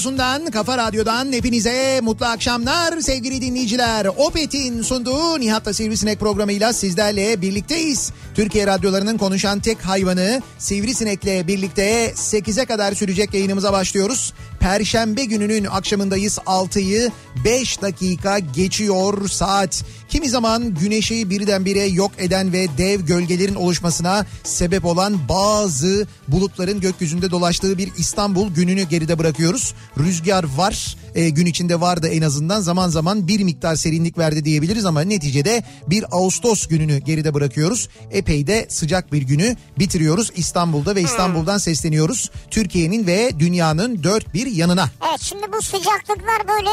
Radyosundan, kafa radyodan hepinize mutlu akşamlar sevgili dinleyiciler. Opet'in sunduğu Nihat'la Sivrisinek programıyla sizlerle birlikteyiz. Türkiye radyolarının konuşan tek hayvanı Sivrisinek'le birlikte 8'e kadar sürecek yayınımıza başlıyoruz. Perşembe gününün akşamındayız 6'yı 5 dakika geçiyor saat. Kimi zaman güneşi birdenbire yok eden ve dev gölgelerin oluşmasına sebep olan bazı bulutların gökyüzünde dolaştığı bir İstanbul gününü geride bırakıyoruz. Rüzgar var e, gün içinde vardı en azından zaman zaman bir miktar serinlik verdi diyebiliriz ama neticede bir Ağustos gününü geride bırakıyoruz. Epey de sıcak bir günü bitiriyoruz İstanbul'da ve İstanbul'dan sesleniyoruz. Türkiye'nin ve dünyanın dört bir yanına. Evet şimdi bu sıcaklıklar böyle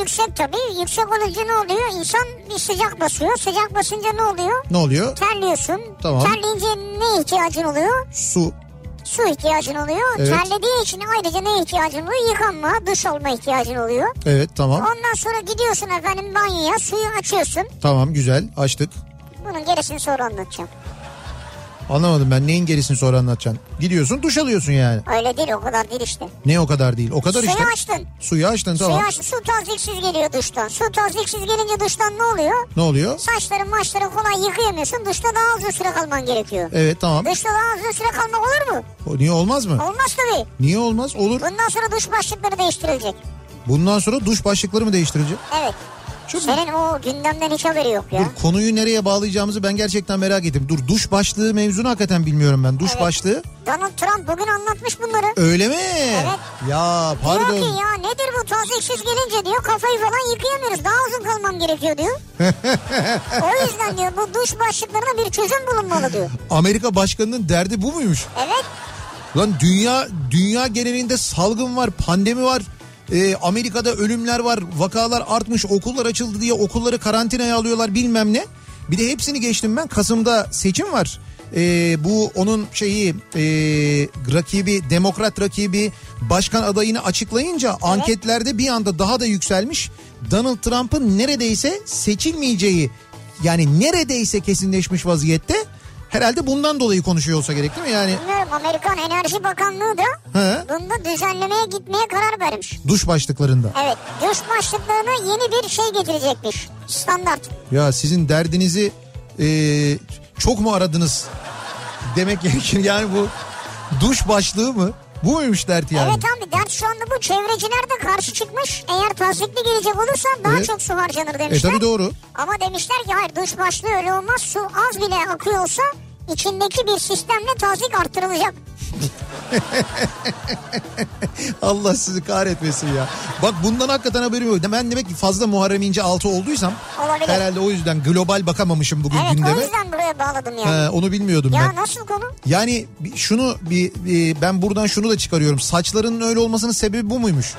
yüksek tabii. Yüksek olunca ne oluyor? İnsan bir sıcak basıyor. Sıcak basınca ne oluyor? Ne oluyor? Terliyorsun. Tamam. Terleyince ne ihtiyacın oluyor? Su. Su ihtiyacın oluyor. Evet. Terlediği için ayrıca ne ihtiyacın oluyor? Yıkanma, duş olma ihtiyacın oluyor. Evet tamam. Ondan sonra gidiyorsun efendim banyoya suyu açıyorsun. Tamam güzel açtık. Bunun gerisini sonra anlatacağım. Anlamadım ben neyin gerisini sonra anlatacaksın. Gidiyorsun duş alıyorsun yani. Öyle değil o kadar değil işte. Ne o kadar değil. O kadar Suyu işte. açtın. Suyu açtın tamam. Suyu aç, su taziksiz geliyor duştan. Su taziksiz gelince duştan ne oluyor? Ne oluyor? Saçların maçları kolay yıkayamıyorsun. Duşta daha uzun süre kalman gerekiyor. Evet tamam. Duşta daha uzun süre kalmak olur mu? O, niye olmaz mı? Olmaz tabii. Niye olmaz? Olur. Bundan sonra duş başlıkları değiştirilecek. Bundan sonra duş başlıkları mı değiştirecek? Evet. Çok Senin o gündemden hiç haberi yok ya. Dur konuyu nereye bağlayacağımızı ben gerçekten merak ettim. Dur duş başlığı mevzunu hakikaten bilmiyorum ben. Duş Evet. başlığı Donald Trump bugün anlatmış bunları. öyle mi? Evet. Ya Diyor ki pardon. ya nedir bu taziksiz gelince diyor kafayı falan yıkayamıyoruz. Daha uzun kalmam gerekiyor diyor. o yüzden diyor bu duş başlıklarına bir çözüm bulunmalı diyor. Amerika başkanının derdi bu muymuş? Evet. Lan dünya dünya genelinde salgın var, pandemi var. Ee, Amerika'da ölümler var, vakalar artmış, okullar açıldı diye okulları karantinaya alıyorlar bilmem ne. Bir de hepsini geçtim ben. Kasım'da seçim var. Ee, bu onun şeyi e, rakibi, demokrat rakibi başkan adayını açıklayınca anketlerde bir anda daha da yükselmiş. Donald Trump'ın neredeyse seçilmeyeceği yani neredeyse kesinleşmiş vaziyette. Herhalde bundan dolayı konuşuyor olsa gerek değil mi? Yani Bilmiyorum Amerikan Enerji Bakanlığı da He. bunda düzenlemeye gitmeye karar vermiş. duş başlıklarında. Evet duş başlıklarına yeni bir şey getirecekmiş. Standart. Ya sizin derdinizi e, çok mu aradınız demek gerekir. Yani bu duş başlığı mı? Bu muymuş dert yani? Evet abi dert şu anda bu çevreciler de karşı çıkmış. Eğer tazikli gelecek olursa daha Evet. çok su harcanır E demişler. tabi doğru. Ama demişler ki hayır duş başlığı öyle olmaz. Su az bile akıyor olsa içindeki bir sistemle tazik arttırılacak. Allah sizi kahretmesin ya. Bak bundan hakikaten haberim yok. Ben demek ki fazla Muharrem İnce altı olduysam Olabilir. herhalde o yüzden global bakamamışım bugün Evet o gündeme. yüzden buraya bağladım yani. He, onu bilmiyordum ya ben. nasıl konu? Yani şunu bir, bir- ben buradan şunu da çıkarıyorum. Saçlarının öyle olmasının sebebi bu muymuş?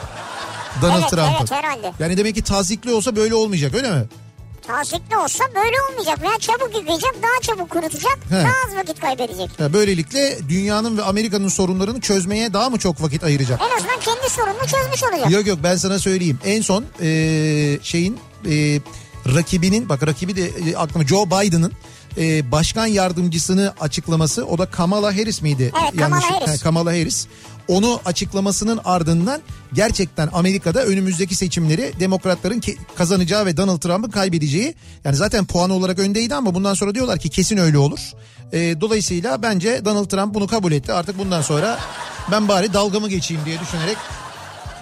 Donald Evet, Trump'ın. evet, herhalde. Yani demek ki tazikli olsa böyle olmayacak öyle mi? Tazikli olsa böyle olmayacak. Veya çabuk yıkayacak, daha çabuk kurutacak, He. daha az vakit kaybedecek. Ya böylelikle dünyanın ve Amerika'nın sorunlarını çözmeye daha mı çok vakit ayıracak? En azından kendi sorununu çözmüş olacak. Yok yok ben sana söyleyeyim. En son eee, şeyin eee, rakibinin bak rakibi de e, aklıma Joe Biden'ın e, başkan yardımcısını açıklaması o da Kamala Harris miydi? Evet, Kamala Harris. He, Kamala Harris. Onu açıklamasının ardından gerçekten Amerika'da önümüzdeki seçimleri demokratların kazanacağı ve Donald Trump'ın kaybedeceği yani zaten puan olarak öndeydi ama bundan sonra diyorlar ki kesin öyle olur. E, dolayısıyla bence Donald Trump bunu kabul etti. Artık bundan sonra ben bari dalgamı geçeyim diye düşünerek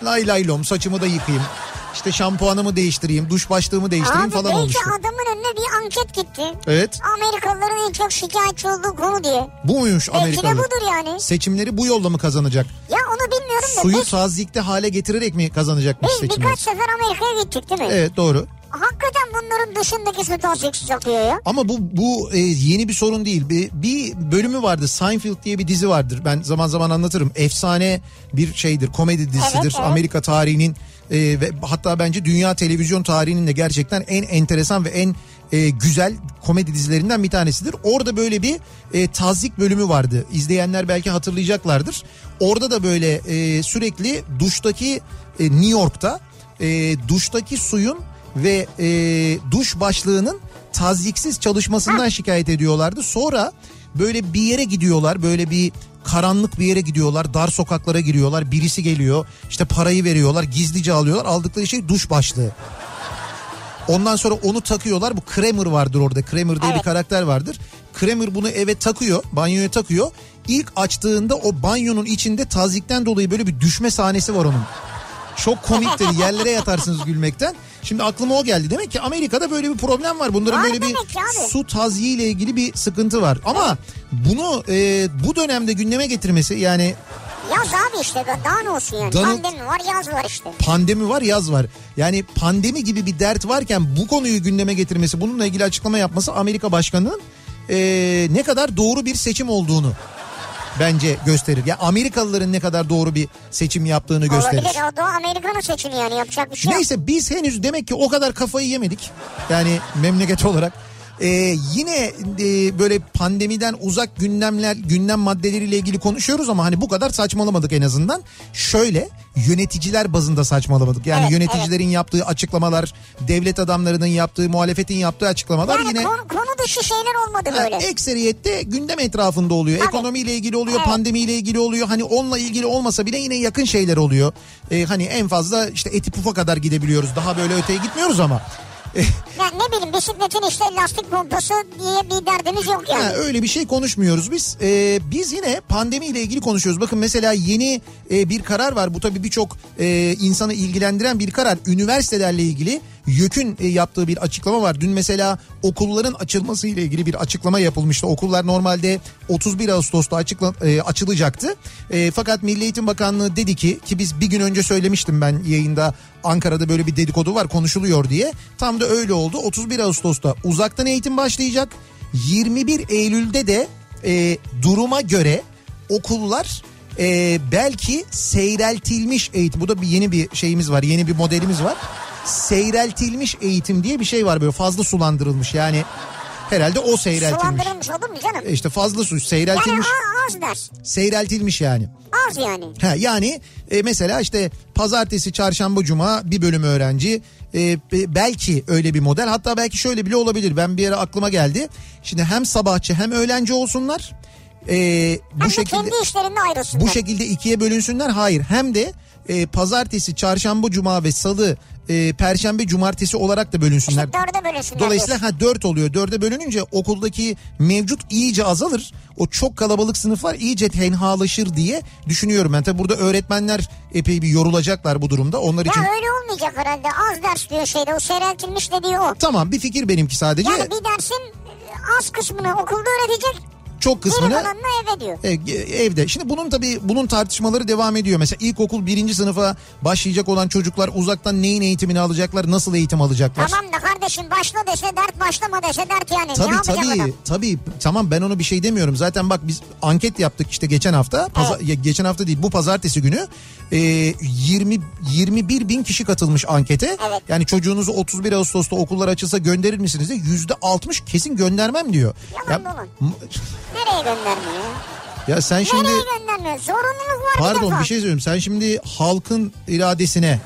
lay lay lom saçımı da yıkayayım. İşte şampuanımı değiştireyim, duş başlığımı değiştireyim Abi falan belki olmuştu. adamın önüne bir anket gitti. Evet. Amerikalıların en çok şikayetçi olduğu konu diye. Bu muymuş Belki Amerikalı? budur yani. Seçimleri bu yolla mı kazanacak? Ya onu bilmiyorum da Suyu biz, tazikte hale getirerek mi kazanacakmış biz seçimleri? birkaç sefer Amerika'ya gittik değil mi? Evet doğru. Hakikaten bunların dışındaki su taziksiz akıyor ya. Ama bu bu e, yeni bir sorun değil. Bir, bir bölümü vardı. Seinfeld diye bir dizi vardır. Ben zaman zaman anlatırım. Efsane bir şeydir. Komedi dizisidir. Evet, evet. Amerika tarihinin e, ve hatta bence dünya televizyon tarihinin de gerçekten en enteresan ve en e, güzel komedi dizilerinden bir tanesidir. Orada böyle bir e, tazik bölümü vardı. İzleyenler belki hatırlayacaklardır. Orada da böyle e, sürekli duştaki e, New York'ta e, duştaki suyun ve e, duş başlığının taziksiz çalışmasından şikayet ediyorlardı. Sonra böyle bir yere gidiyorlar böyle bir karanlık bir yere gidiyorlar dar sokaklara giriyorlar birisi geliyor işte parayı veriyorlar gizlice alıyorlar aldıkları şey duş başlığı. Ondan sonra onu takıyorlar. Bu Kramer vardır orada. Kramer diye bir Evet. karakter vardır. Kramer bunu eve takıyor. Banyoya takıyor. İlk açtığında o banyonun içinde tazikten dolayı böyle bir düşme sahnesi var onun. Çok komiktir. Yerlere yatarsınız gülmekten. Şimdi aklıma o geldi. Demek ki Amerika'da böyle bir problem var. Bunların Var böyle bir su taziği ile ilgili bir sıkıntı var. Ama bunu e, bu dönemde gündeme getirmesi yani Yaz abi işte daha ne olsun yani. Donald- Pandemi var yaz var işte. pandemi var yaz var. Yani pandemi gibi bir dert varken bu konuyu gündeme getirmesi bununla ilgili açıklama yapması Amerika Başkanı'nın eee, ne kadar doğru bir seçim olduğunu bence gösterir. Ya Amerikalıların ne kadar doğru bir seçim yaptığını gösterir. Olabilir o da Amerika'nın seçimi yani yapacak bir şey yok. Neyse biz henüz demek ki o kadar kafayı yemedik. Yani memleket olarak. Ee, yine e, böyle pandemiden uzak gündemler, gündem maddeleriyle ilgili konuşuyoruz ama hani bu kadar saçmalamadık en azından. Şöyle yöneticiler bazında saçmalamadık. Yani Evet, yöneticilerin yaptığı açıklamalar, devlet adamlarının yaptığı, muhalefetin yaptığı açıklamalar Yani yine konu, konu dışı şeyler olmadı böyle. Ekseriyette gündem etrafında oluyor. Tabii. Ekonomiyle ilgili oluyor, Evet. pandemiyle ilgili oluyor. Hani onunla ilgili olmasa bile yine yakın şeyler oluyor. Ee, hani en fazla işte eti pufa kadar gidebiliyoruz. Daha böyle öteye gitmiyoruz ama. Yani ne bileyim bisikletin işte lastik pompası diye bir derdimiz yok yani. Ha, öyle bir şey konuşmuyoruz biz. Ee, biz yine pandemiyle ilgili konuşuyoruz. Bakın mesela yeni e, bir karar var. Bu tabii birçok e, insanı ilgilendiren bir karar. Üniversitelerle ilgili YÖK'ün e, yaptığı bir açıklama var. Dün mesela okulların açılması ile ilgili bir açıklama yapılmıştı. Okullar normalde 31 Ağustos'ta açıkla, e, açılacaktı. E, fakat Milli Eğitim Bakanlığı dedi ki ki biz bir gün önce söylemiştim ben yayında Ankara'da böyle bir dedikodu var konuşuluyor diye. Tam da öyle oldu. 31 Ağustos'ta uzaktan eğitim başlayacak. 21 Eylül'de de e, duruma göre okullar e, belki seyreltilmiş eğitim. Bu da bir yeni bir şeyimiz var, yeni bir modelimiz var. Seyreltilmiş eğitim diye bir şey var böyle fazla sulandırılmış yani herhalde o seyreltilmiş. Sulandırılmış olur mu canım? İşte fazla su Yani seyreltilmiş, a- az ders. seyreltilmiş yani. Az yani. Ha, yani e, mesela işte pazartesi, çarşamba, cuma bir bölüm öğrenci e, be- belki öyle bir model hatta belki şöyle bile olabilir. Ben bir ara aklıma geldi. Şimdi hem sabahçı hem öğlenci olsunlar. E, bu Hem de şekilde kendi işlerinde ayrılsınlar. bu şekilde ikiye bölünsünler. Hayır hem de e, pazartesi, çarşamba, cuma ve salı, e, perşembe, cumartesi olarak da bölünsünler. İşte dörde bölünsünler. Dolayısıyla ha dört oluyor. Dörde bölününce okuldaki mevcut iyice azalır. O çok kalabalık sınıflar iyice tenhalaşır diye düşünüyorum ben. Tabi burada öğretmenler epey bir yorulacaklar bu durumda. Onlar için Ya öyle olmayacak herhalde. Az ders diyor şeyde. O seyreltilmiş dediği o. tamam bir fikir benimki sadece. Yani bir dersin az kısmını okulda öğretecek. Çok kısmını eve diyor. e, evde. Şimdi bunun tabii bunun tartışmaları devam ediyor. Mesela ilkokul birinci sınıfa başlayacak olan çocuklar uzaktan neyin eğitimini alacaklar, nasıl eğitim alacaklar? Tamam da kardeşim başla dese dert başlama dese dert yani. ne Tabii yapacak tabii adam? tabii tamam ben onu bir şey demiyorum. Zaten bak biz anket yaptık işte geçen hafta. Paza- ya geçen hafta değil bu pazartesi günü. Ee, 20 21 bin kişi katılmış ankete. Evet. Yani çocuğunuzu 31 Ağustos'ta okullar açılsa gönderir misiniz yüzde 60 kesin göndermem diyor. Yalan Ya, Nereye göndermiyor? ya sen şimdi Nereye göndermiyor? Zorunluluk var bir pardon defa. bir şey söyleyeyim. Sen şimdi halkın iradesine,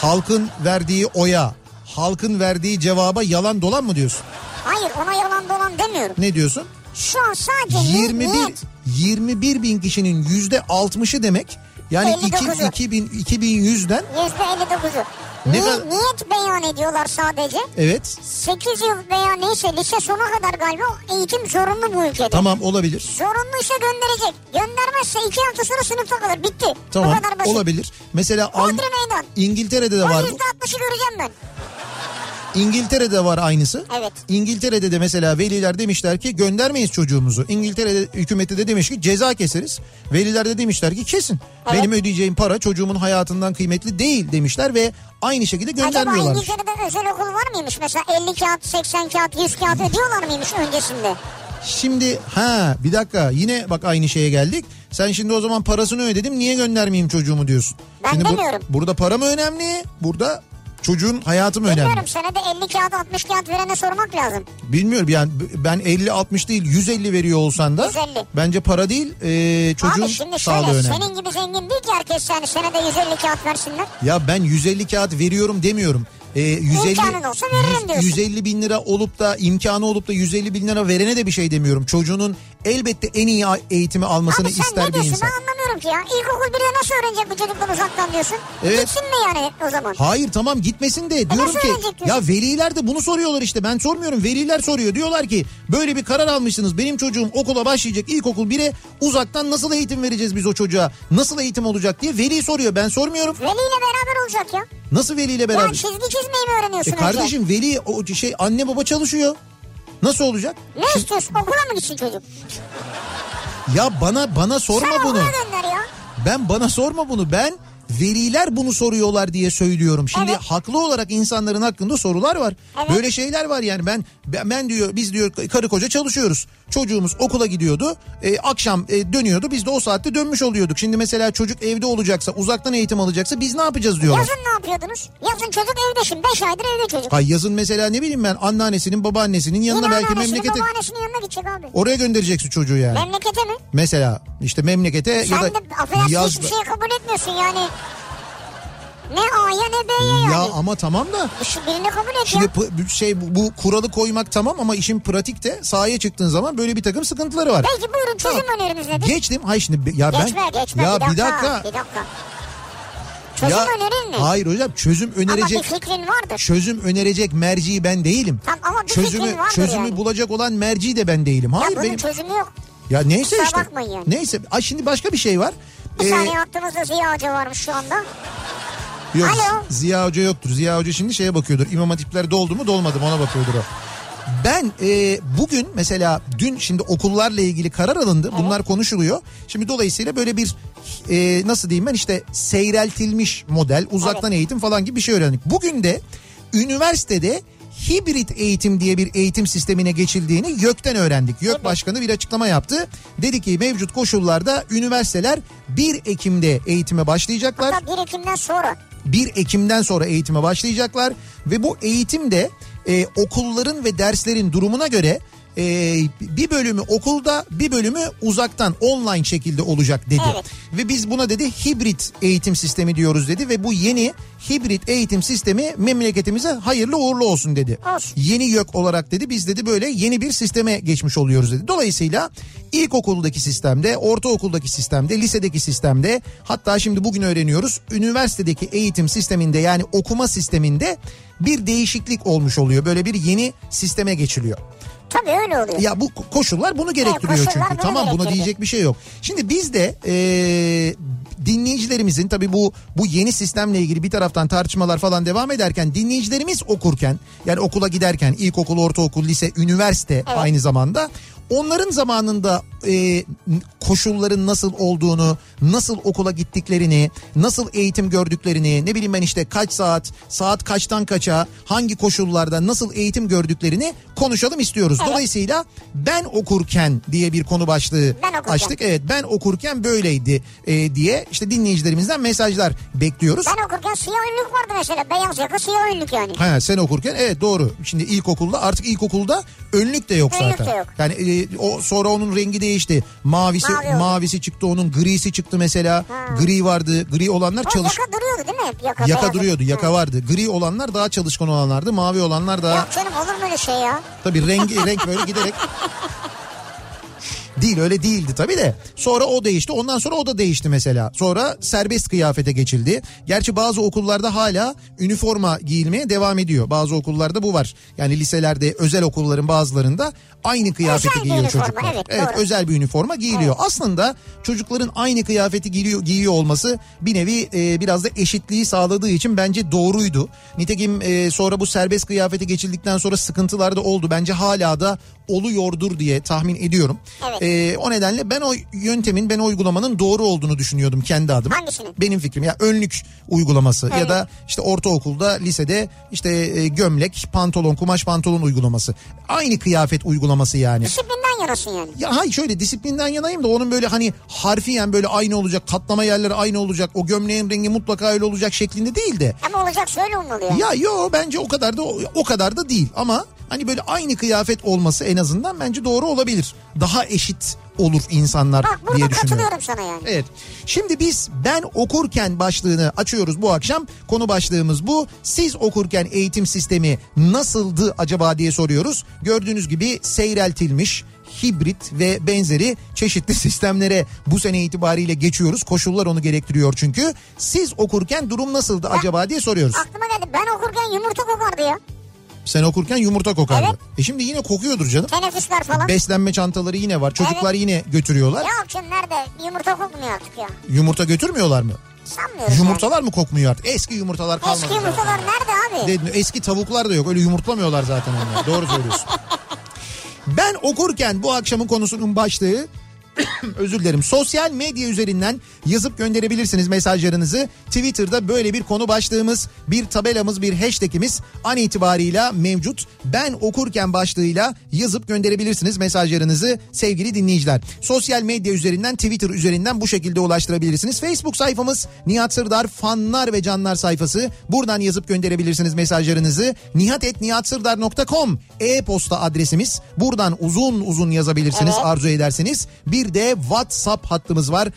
halkın verdiği oya, halkın verdiği cevaba yalan dolan mı diyorsun? Hayır ona yalan dolan demiyorum. Ne diyorsun? Şu an sadece ni- 21 niyet. 21 bin kişinin yüzde 60'ı demek. Yani 59'u. 2, 2000 2100'den Yüzde 59'u. Ne Ni- kadar- Niyet beyan ediyorlar sadece. evet 8 yıl veya neyse lise sona kadar galiba eğitim zorunlu bu ülkede. tamam olabilir. Zorunluysa gönderecek. Göndermezse 2 hafta sonra sınıfta kalır. Bitti. Tamam bu kadar basit. olabilir. Mesela Al-. İngiltere'de de O var. bu. %60'ı göreceğim ben. İngiltere'de var aynısı. Evet. İngiltere'de de mesela veliler demişler ki göndermeyiz çocuğumuzu. İngiltere hükümeti de demiş ki ceza keseriz. Veliler de demişler ki kesin. Evet. Benim ödeyeceğim para çocuğumun hayatından kıymetli değil demişler ve aynı şekilde Acaba göndermiyorlar. İngiltere'de özel okul var mıymış? Mesela 50 kağıt, 80 kağıt, 100 kağıt ödüyorlar mıymış öncesinde? Şimdi ha bir dakika yine bak aynı şeye geldik. Sen şimdi o zaman parasını ödedim niye göndermeyeyim çocuğumu diyorsun. Ben şimdi bu- demiyorum. burada para mı önemli? Burada çocuğun hayatı mı önemli? Bilmiyorum senede 50 kağıt 60 kağıt verene sormak lazım. Bilmiyorum yani ben 50-60 değil 150 veriyor olsan da 150. bence para değil e, çocuğun Abi şimdi sağlığı şöyle önemli. senin gibi zengin değil ki herkes yani senede 150 kağıt versinler. Ya ben 150 kağıt veriyorum demiyorum. E, 150, İmkanın olsa veririm diyorsun. 150 bin lira olup da imkanı olup da 150 bin lira verene de bir şey demiyorum. Çocuğunun elbette en iyi eğitimi almasını Abi sen ister ne bir insan. ben anlamıyorum ki ya. İlkokul birde nasıl öğrenecek bu çocuklar uzaktan diyorsun. Evet. Gitsin mi yani o zaman? Hayır tamam gitmesin de diyorum nasıl ki ya veliler de bunu soruyorlar işte ben sormuyorum veliler soruyor diyorlar ki böyle bir karar almışsınız benim çocuğum okula başlayacak ilkokul 1'e uzaktan nasıl eğitim vereceğiz biz o çocuğa nasıl eğitim olacak diye veli soruyor ben sormuyorum Veliyle beraber olacak ya. nasıl veliyle Ya beraber çizgi çizmeyi mi öğreniyorsun e önce? kardeşim veli o şey anne baba çalışıyor nasıl olacak Ne istiyorsun okula mı gitsin çocuk? ya bana bana sorma Sen bunu okula gönder ya. Ben bana sorma bunu. Ben veliler bunu soruyorlar diye söylüyorum. Şimdi Evet. haklı olarak insanların hakkında sorular var. Evet. Böyle şeyler var yani ben ben, diyor biz diyor karı koca çalışıyoruz. Çocuğumuz okula gidiyordu. e, akşam e, dönüyordu. Biz de o saatte dönmüş oluyorduk. Şimdi mesela çocuk evde olacaksa, uzaktan eğitim alacaksa biz ne yapacağız diyorlar. Yazın ne yapıyordunuz? Yazın çocuk evde şimdi 5 aydır evde çocuk. Hay yazın mesela ne bileyim ben anneannesinin, babaannesinin yanına Yine belki memlekete babaannesinin yanına gidecek abi. oraya göndereceksin çocuğu yani. Memlekete mi? Mesela işte memlekete Sen ya da de yazda- hiçbir şey kabul etmiyorsun yani. Ne A'ya ne B'ye yani. Ya ama tamam da Şu Birini kabul et Şimdi ya. şey bu, bu kuralı koymak tamam ama işin pratikte sahaya çıktığın zaman böyle bir takım sıkıntıları var. Peki buyurun çözüm öneriniz nedir? Geçtim. Hayır şimdi ya ben geçme geçme ya bir dakika. bir dakika. Bir dakika. Çözüm Ya, önerin ne? hayır hocam çözüm Ama önerecek bir fikrin vardır. çözüm önerecek merci ben değilim. Tamam ama bir Çözümü fikrin vardır çözümü yani. bulacak olan merci de ben değilim. Ya Hayır bunun benim çözümü yok. ya neyse Kusura işte. bakmayın yani. Neyse. Ay şimdi başka bir şey var. Bir Ee, saniye aklımızda Ziya Hoca varmış şu anda. Yok Alo. Ziya Hoca yoktur. Ziya Hoca şimdi şeye bakıyordur. İmam hatipler doldu mu dolmadı mı ona bakıyordur o. Ben e, bugün mesela dün şimdi okullarla ilgili karar alındı. Bunlar konuşuluyor. Şimdi dolayısıyla böyle bir e, nasıl diyeyim ben işte seyreltilmiş model uzaktan eğitim falan gibi bir şey öğrendik. Bugün de üniversitede hibrit eğitim diye bir eğitim sistemine geçildiğini YÖK'ten öğrendik. YÖK Başkanı bir açıklama yaptı. Dedi ki mevcut koşullarda üniversiteler 1 Ekim'de eğitime başlayacaklar. Hatta 1 Ekim'den sonra. 1 Ekim'den sonra eğitime başlayacaklar. Ve bu eğitimde e, okulların ve derslerin durumuna göre e, bir bölümü okulda bir bölümü uzaktan online şekilde olacak dedi. Evet. Ve biz buna dedi hibrit eğitim sistemi diyoruz dedi ve bu yeni hibrit eğitim sistemi memleketimize hayırlı uğurlu olsun dedi. Olsun. Yeni YÖK olarak dedi biz dedi böyle yeni bir sisteme geçmiş oluyoruz dedi. Dolayısıyla ilkokuldaki sistemde, ortaokuldaki sistemde, lisedeki sistemde hatta şimdi bugün öğreniyoruz üniversitedeki eğitim sisteminde yani okuma sisteminde bir değişiklik olmuş oluyor. Böyle bir yeni sisteme geçiliyor. Tabii öyle oluyor. Ya bu koşullar bunu gerektiriyor koşullar çünkü. bunu tamam buna diyecek bir şey yok. Şimdi biz de eee, dinleyicilerimizin tabii bu bu yeni sistemle ilgili bir taraftan tartışmalar falan devam ederken dinleyicilerimiz okurken yani okula giderken ilkokul, ortaokul, lise, üniversite aynı zamanda onların zamanında e, koşulların nasıl olduğunu, nasıl okula gittiklerini, nasıl eğitim gördüklerini, ne bileyim ben işte kaç saat, saat kaçtan kaça, hangi koşullarda nasıl eğitim gördüklerini konuşalım istiyoruz. Evet. Dolayısıyla ben okurken diye bir konu başlığı açtık. Evet ben okurken böyleydi e, diye işte dinleyicilerimizden mesajlar bekliyoruz. Ben okurken siyah önlük vardı mesela. Beyaz yaka siyah önlük yani. Ha sen okurken evet doğru. Şimdi ilkokulda artık ilkokulda önlük de yok Önlük zaten. de yok. Yani e, o sonra onun rengi değişti. Mavisi Mavi oldu. mavisi çıktı onun grisi çıktı mesela. Gri vardı. Gri olanlar O çalış yaka duruyordu değil mi? hep Yaka, yaka beyaz duruyordu. Yaka Ha. vardı. Gri olanlar daha çalışkan olanlardı. Mavi olanlar daha Yok canım olur mu öyle şey ya? Tabii rengi renk böyle giderek Değil öyle değildi tabii de. Sonra o değişti. Ondan sonra o da değişti mesela. Sonra serbest kıyafete geçildi. Gerçi bazı okullarda hala üniforma giyilmeye devam ediyor. Bazı okullarda bu var. Yani liselerde, özel okulların bazılarında aynı kıyafeti Özel giyiyor üniforma, çocuklar. evet, doğru. özel bir üniforma giyiliyor. Aslında çocukların aynı kıyafeti giyiyor, giyiyor olması bir nevi e, biraz da eşitliği sağladığı için bence doğruydu. Nitekim e, sonra bu serbest kıyafete geçildikten sonra sıkıntılar da oldu. Bence hala da oluyordur diye tahmin ediyorum. Evet. E, o nedenle ben o yöntemin, ben o uygulamanın doğru olduğunu düşünüyordum kendi adıma. Hangisinin? Benim fikrim ya önlük uygulaması ya Evet. da işte ortaokulda, lisede işte e, gömlek, pantolon, kumaş pantolon uygulaması. Aynı kıyafet uygulaması yani. Disiplinden yanasın yani. Ya hayır şöyle disiplinden yanayım da onun böyle hani harfiyen böyle aynı olacak, katlama yerleri aynı olacak, o gömleğin rengi mutlaka öyle olacak şeklinde değil de. Ama olacak şöyle olmalı ya. Ya yo bence o kadar da o kadar da değil ama hani böyle aynı kıyafet olması en azından bence doğru olabilir. Daha eşit olur insanlar Bak burada diye düşünüyorum. katılıyorum sana yani. Evet. Şimdi biz ben okurken başlığını açıyoruz bu akşam. Konu başlığımız bu. Siz okurken eğitim sistemi nasıldı acaba diye soruyoruz. Gördüğünüz gibi seyreltilmiş hibrit ve benzeri çeşitli sistemlere bu sene itibariyle geçiyoruz. Koşullar onu gerektiriyor çünkü. Siz okurken durum nasıldı acaba diye soruyoruz. Aklıma geldi ben okurken yumurta kokardı ya. Sen okurken yumurta kokardı. Evet. E şimdi yine kokuyordur canım. Teneffüsler falan. Beslenme çantaları yine var. Çocuklar yine götürüyorlar. Ya canım nerede? Yumurta kokmuyor artık ya. Yumurta götürmüyorlar mı? Sanmıyorum Yumurtalar mı kokmuyor artık? Eski yumurtalar yani. kalmadı. Eski yumurtalar nerede abi? Eski tavuklar da yok. Öyle yumurtlamıyorlar zaten onlar. Doğru söylüyorsun. Ben okurken bu akşamın konusunun başlığı özür dilerim. Sosyal medya üzerinden yazıp gönderebilirsiniz mesajlarınızı. Twitter'da böyle bir konu başlığımız, bir tabelamız, bir hashtagimiz an itibarıyla mevcut. Ben okurken başlığıyla yazıp gönderebilirsiniz mesajlarınızı sevgili dinleyiciler. Sosyal medya üzerinden Twitter üzerinden bu şekilde ulaştırabilirsiniz. Facebook sayfamız Nihat Sırdar fanlar ve canlar sayfası. Buradan yazıp gönderebilirsiniz mesajlarınızı. nihatetnihatsırdar.com e-posta adresimiz. Buradan uzun uzun yazabilirsiniz Evet. arzu ederseniz. Bir de WhatsApp hattımız var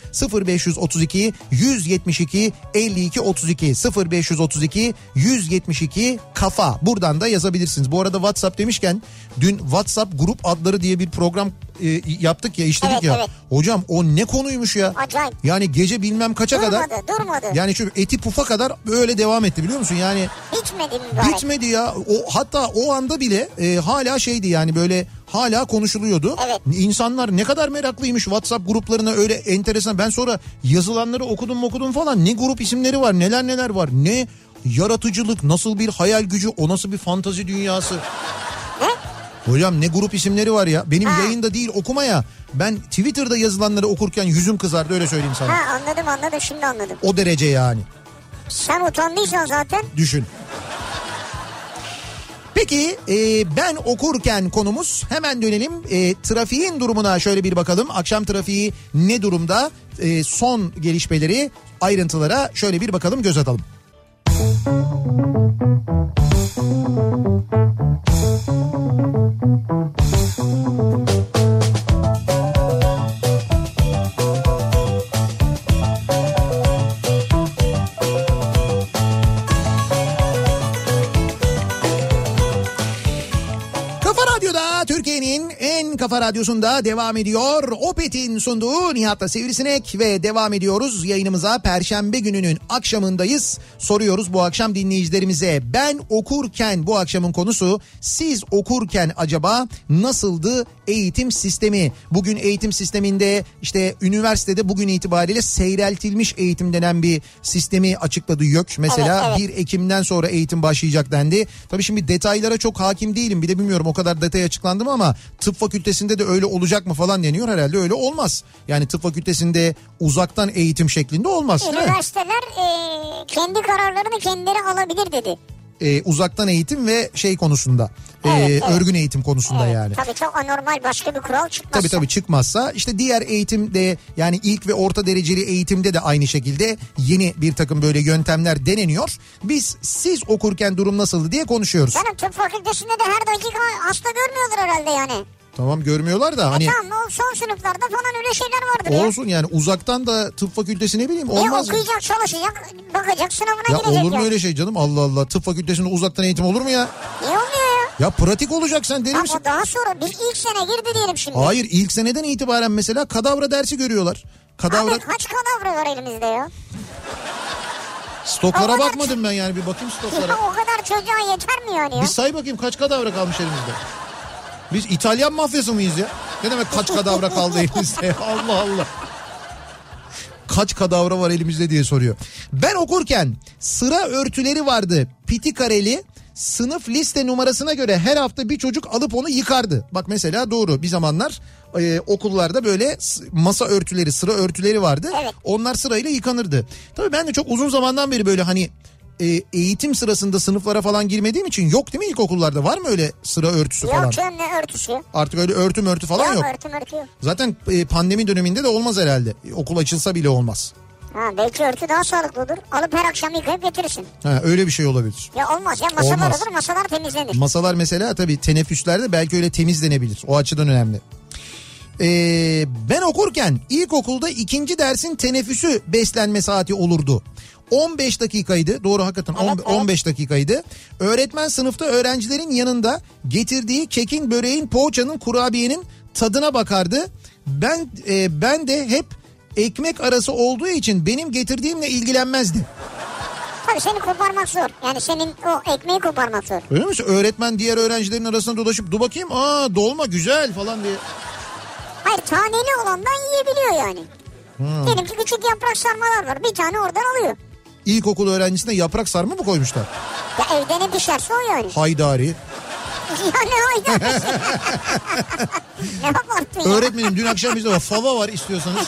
0532 172 52 32 0532 172 kafa. Buradan da yazabilirsiniz. Bu arada WhatsApp demişken dün WhatsApp grup adları diye bir program e, yaptık ya işledik Evet, ya. evet. Hocam o ne konuymuş ya? Acayip. Yani gece bilmem kaça kadar. Durmadı durmadı. Yani şu eti pufa kadar böyle devam etti biliyor musun? Yani Bitmedi mübarek. bitmedi ya. O hatta o anda bile e, hala şeydi yani böyle hala konuşuluyordu. Evet. İnsanlar ne kadar meraklıymış WhatsApp gruplarına öyle enteresan. Ben sonra yazılanları okudum okudum falan. Ne grup isimleri var neler neler var. Ne yaratıcılık nasıl bir hayal gücü o nasıl bir fantazi dünyası. Ne? Hocam ne grup isimleri var ya. Benim Ha. yayında değil okumaya. Ben Twitter'da yazılanları okurken yüzüm kızardı öyle söyleyeyim sana. Ha anladım anladım şimdi anladım. O derece yani. Sen utandıysan zaten Düşün. Peki e, ben okurken konumuz hemen dönelim e, trafiğin durumuna şöyle bir bakalım. Akşam trafiği ne durumda? E, son gelişmeleri ayrıntılara şöyle bir bakalım göz atalım. Kafa kafa radyosunda devam ediyor. Opet'in sunduğu Nihat'la Sivrisinek ve devam ediyoruz yayınımıza. Perşembe gününün akşamındayız. Soruyoruz bu akşam dinleyicilerimize. Ben okurken bu akşamın konusu siz okurken acaba nasıldı eğitim sistemi. Bugün eğitim sisteminde işte üniversitede bugün itibariyle seyreltilmiş eğitim denen bir sistemi açıkladı YÖK. Mesela Evet, evet. 1 Ekim'den sonra eğitim başlayacak dendi. Tabii şimdi detaylara çok hakim değilim. Bir de bilmiyorum o kadar detay açıklandı mı ama tıp fakültesinde de öyle olacak mı falan deniyor. Herhalde öyle olmaz. Yani tıp fakültesinde uzaktan eğitim şeklinde olmaz? Üniversiteler e, kendi kararlarını kendileri alabilir dedi. Ee, uzaktan eğitim ve şey konusunda. Ee, Evet, evet. Örgün eğitim konusunda Evet, yani. Tabii çok anormal başka bir kural çıkmaz. Tabii tabii çıkmazsa işte diğer eğitimde yani ilk ve orta dereceli eğitimde de aynı şekilde yeni bir takım böyle yöntemler deneniyor. Biz siz okurken durum nasıldı diye konuşuyoruz. Canım tıp fakültesinde de her dakika hasta görmüyorlar herhalde yani. Tamam görmüyorlar da hani E tamam o son sınıflarda falan öyle şeyler vardır ya. olsun yani uzaktan da tıp fakültesi ne bileyim E olmaz mı? okuyacak çalışacak bakacak sınavına Ya girecek olur mu ya. öyle şey canım Allah Allah tıp fakültesinde uzaktan eğitim olur mu ya? Niye olmuyor ya? Pratik olacak sen deli misin? o daha sonra bir ilk sene girdi diyelim şimdi. Hayır ilk seneden itibaren mesela kadavra dersi görüyorlar. Kadavra Abi kaç kadavra var elimizde ya? stoklara kadar- bakmadım ben yani bir bakayım stoklara. Ya o kadar çocuğa yeter mi yani ya? Bir say bakayım kaç kadavra kalmış elimizde. Biz İtalyan mafyası mıyız ya? Ne demek kaç kadavra kaldı elimizde? Allah Allah. Kaç kadavra var elimizde diye soruyor. Ben okurken sıra örtüleri vardı. Piti kareli sınıf liste numarasına göre her hafta bir çocuk alıp onu yıkardı. Bak mesela doğru bir zamanlar e, okullarda böyle masa örtüleri sıra örtüleri vardı. Evet. Onlar sırayla yıkanırdı. Tabii ben de çok uzun zamandan beri böyle hani e, eğitim sırasında sınıflara falan girmediğim için yok değil mi ilkokullarda? Var mı öyle sıra örtüsü falan? Yok canım ne örtüsü? Artık öyle örtü mörtü falan Yok, yok. örtü mörtü yok. Zaten e, pandemi döneminde de olmaz herhalde. Okul açılsa bile olmaz. Ha, belki örtü daha sağlıklı olur. Alıp her akşam yıkayıp getirirsin. Ha, öyle bir şey olabilir. Ya olmaz ya masalar Olmaz. olur masalar temizlenir. Masalar mesela tabii teneffüslerde belki öyle temizlenebilir. O açıdan önemli. Ee, ben okurken ilkokulda ikinci dersin teneffüsü beslenme saati olurdu. 15 dakikaydı. Doğru hakikaten Evet, evet. 15 dakikaydı. Öğretmen sınıfta öğrencilerin yanında getirdiği kekin, böreğin, poğaçanın, kurabiyenin tadına bakardı. Ben e, ben de hep ekmek arası olduğu için benim getirdiğimle ilgilenmezdi. Tabii seni koparmak zor. Yani senin o ekmeği koparmak zor. Öyle mi? Öğretmen diğer öğrencilerin arasında dolaşıp dur bakayım aa dolma güzel falan diye. Hayır taneli olandan yiyebiliyor yani. Hmm. Diyelim ki küçük yaprak sarmalar var. Bir tane oradan alıyor. İlkokul öğrencisine yaprak sarma mı koymuşlar? Ya evde ne pişerse o yani. Haydari. Ya ne hayda. ne abarttın ya. Öğretmenim dün akşam bizde var. Fava var istiyorsanız.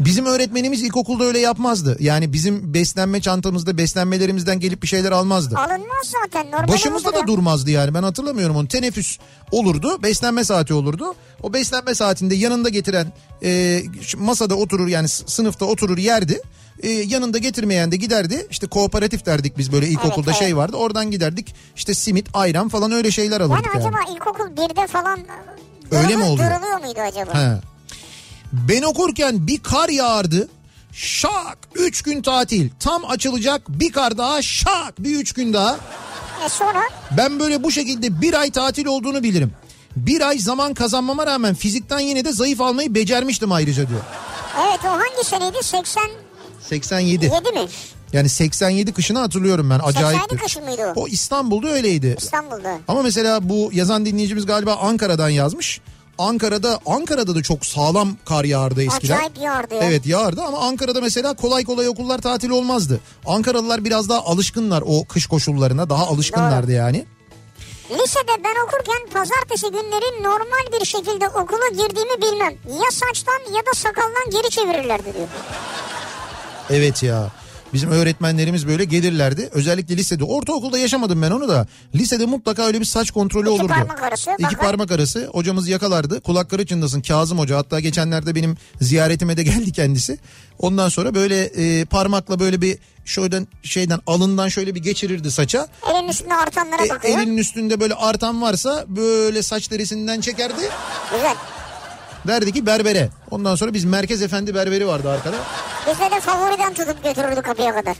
Bizim öğretmenimiz ilkokulda öyle yapmazdı. Yani bizim beslenme çantamızda beslenmelerimizden gelip bir şeyler almazdı. Alınmaz zaten. Normal Başımızda olur da durmazdı yani ben hatırlamıyorum onu. Teneffüs olurdu beslenme saati olurdu. O beslenme saatinde yanında getiren e, masada oturur yani sınıfta oturur yerdi. E, yanında getirmeyen de giderdi. İşte kooperatif derdik biz böyle ilkokulda Evet, şey evet. vardı. Oradan giderdik işte simit ayran falan öyle şeyler alırdık Yani yani. acaba ilkokul birde falan Öyle mi durulu- oluyor? Duruluyor muydu acaba? He. Ben okurken bir kar yağardı. Şak 3 gün tatil. Tam açılacak bir kar daha şak bir 3 gün daha. E sonra Ben böyle bu şekilde bir ay tatil olduğunu bilirim. Bir ay zaman kazanmama rağmen fizikten yine de zayıf almayı becermiştim ayrıca diyor. evet o hangi seneydi? 87 87. mi? Yani 87 kışını hatırlıyorum ben. Acayip. 87 kışı mıydı o? O İstanbul'da öyleydi. İstanbul'da. Ama mesela bu yazan dinleyicimiz galiba Ankara'dan yazmış. Ankara'da Ankara'da da çok sağlam kar yağardı eskiden. Acayip yağardı ya. Evet yağardı ama Ankara'da mesela kolay kolay okullar tatil olmazdı. Ankaralılar biraz daha alışkınlar o kış koşullarına daha alışkınlardı yani. Lisede ben okurken pazartesi günleri normal bir şekilde okula girdiğimi bilmem. Ya saçtan ya da sakaldan geri çevirirlerdi diyor. Evet ya. Bizim öğretmenlerimiz böyle gelirlerdi. Özellikle lisede. Ortaokulda yaşamadım ben onu da. Lisede mutlaka öyle bir saç kontrolü İki olurdu. parmak arası, İki bakın. parmak arası. Hocamız yakalardı. Kulakları çınlasın Kazım Hoca. Hatta geçenlerde benim ziyaretime de geldi kendisi. Ondan sonra böyle e, parmakla böyle bir şöyle şeyden alından şöyle bir geçirirdi saça. Elin üstünde artanlara E, bakıyor. elinin üstünde böyle artan varsa böyle saç derisinden çekerdi. Güzel. Derdi ki berbere. Ondan sonra biz Merkez Efendi berberi vardı arkada. Bizde de favoriden tutup götürürdü kapıya kadar.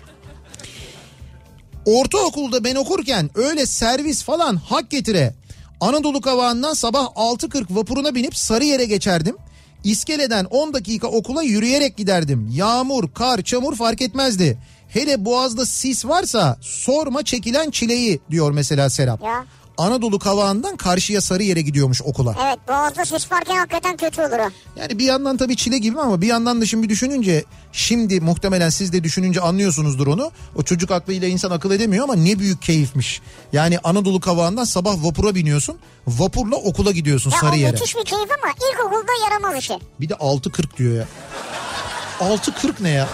Ortaokulda ben okurken öyle servis falan hak getire. Anadolu Kavağı'ndan sabah 6.40 vapuruna binip Sarıyer'e geçerdim. İskeleden 10 dakika okula yürüyerek giderdim. Yağmur, kar, çamur fark etmezdi. Hele boğazda sis varsa sorma çekilen çileyi diyor mesela Serap. Ya. Anadolu Kavağı'ndan karşıya Sarıyer'e gidiyormuş okula. Evet boğazda sis varken hakikaten kötü olur o. Yani bir yandan tabii çile gibi ama bir yandan da şimdi düşününce şimdi muhtemelen siz de düşününce anlıyorsunuzdur onu. O çocuk aklıyla insan akıl edemiyor ama ne büyük keyifmiş. Yani Anadolu Kavağı'ndan sabah vapura biniyorsun. Vapurla okula gidiyorsun Ya Sarıyer'e. müthiş bir keyif ama ilkokulda yaramaz işi. Bir de 6.40 diyor ya. 6.40 ne ya?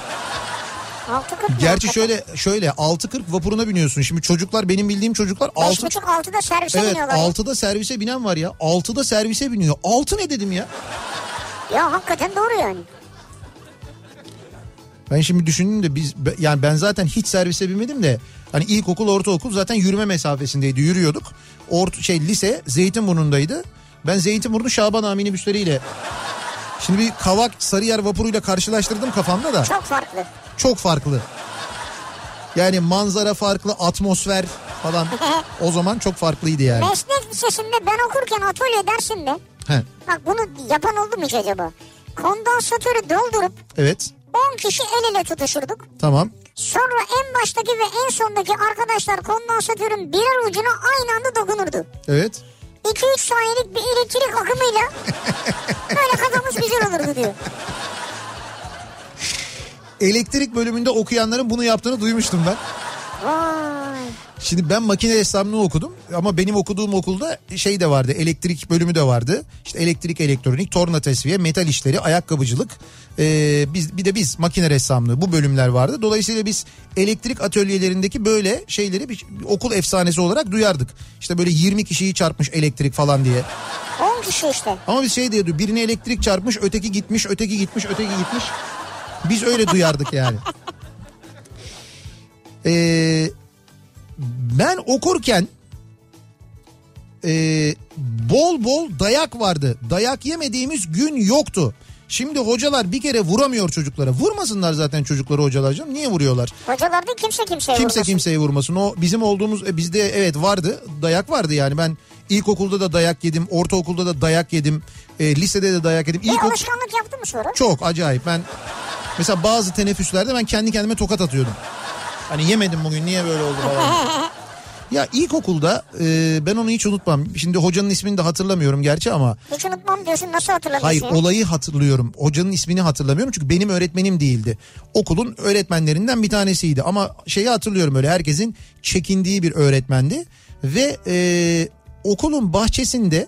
6.40 mı Gerçi şöyle şöyle 6.40 vapuruna biniyorsun. Şimdi çocuklar benim bildiğim çocuklar 6 5.30-6'da servise Evet biniyorlar. ya. 6'da servise binen var ya. 6'da servise biniyor. 6 ne dedim ya? Ya hakikaten doğru yani. Ben şimdi düşündüm de biz yani ben zaten hiç servise binmedim de hani ilkokul ortaokul zaten yürüme mesafesindeydi yürüyorduk. Ort şey lise Zeytinburnu'ndaydı. Ben Zeytinburnu Şaban Ağa minibüsleriyle Şimdi bir Kavak Sarıyer vapuruyla karşılaştırdım kafamda da Çok farklı. çok farklı. Yani manzara farklı, atmosfer falan o zaman çok farklıydı yani. Meslek lisesinde ben okurken atölye dersinde He, bak bunu yapan oldu mu hiç acaba? Kondansatörü doldurup evet 10 kişi el ele tutuşurduk. tamam. Sonra en baştaki ve en sondaki arkadaşlar kondansatörün birer ucuna aynı anda dokunurdu. Evet. 2-3 saniyelik bir elektrik akımıyla böyle kafamız güzel olurdu diyor. Elektrik bölümünde okuyanların bunu yaptığını duymuştum ben. Vay. Şimdi ben makine ressamlığı okudum ama benim okuduğum okulda şey de vardı elektrik bölümü de vardı. İşte elektrik elektronik, torna tesviye, metal işleri, ayakkabıcılık ee, biz bir de biz makine ressamlığı bu bölümler vardı. Dolayısıyla biz elektrik atölyelerindeki böyle şeyleri bir, bir okul efsanesi olarak duyardık. İşte böyle 20 kişiyi çarpmış elektrik falan diye. 10 kişi işte. Ama biz şey diyordu birine elektrik çarpmış öteki gitmiş öteki gitmiş öteki gitmiş. Biz öyle duyardık yani. Ee, ben okurken e, bol bol dayak vardı. Dayak yemediğimiz gün yoktu. Şimdi hocalar bir kere vuramıyor çocuklara. Vurmasınlar zaten çocukları hocalar canım. Niye vuruyorlar? Hocalar da kimse kimseye Kimse vurmasın. kimseye vurmasın. O bizim olduğumuz e, bizde evet vardı. Dayak vardı yani. Ben ilkokulda da dayak yedim. Ortaokulda da dayak yedim. e, lisede de dayak yedim. Bir İlkokul alışkanlık yaptı mı sonra? çok acayip. Ben mesela bazı teneffüslerde ben kendi kendime tokat atıyordum. Hani yemedim bugün niye böyle oldu falan. Ya ilkokulda e, ben onu hiç unutmam. Şimdi hocanın ismini de hatırlamıyorum gerçi ama Hiç unutmam diyorsun nasıl hatırlamıyorsun? hayır olayı hatırlıyorum. Hocanın ismini hatırlamıyorum çünkü benim öğretmenim değildi. Okulun öğretmenlerinden bir tanesiydi ama şeyi hatırlıyorum öyle herkesin çekindiği bir öğretmendi ve e, okulun bahçesinde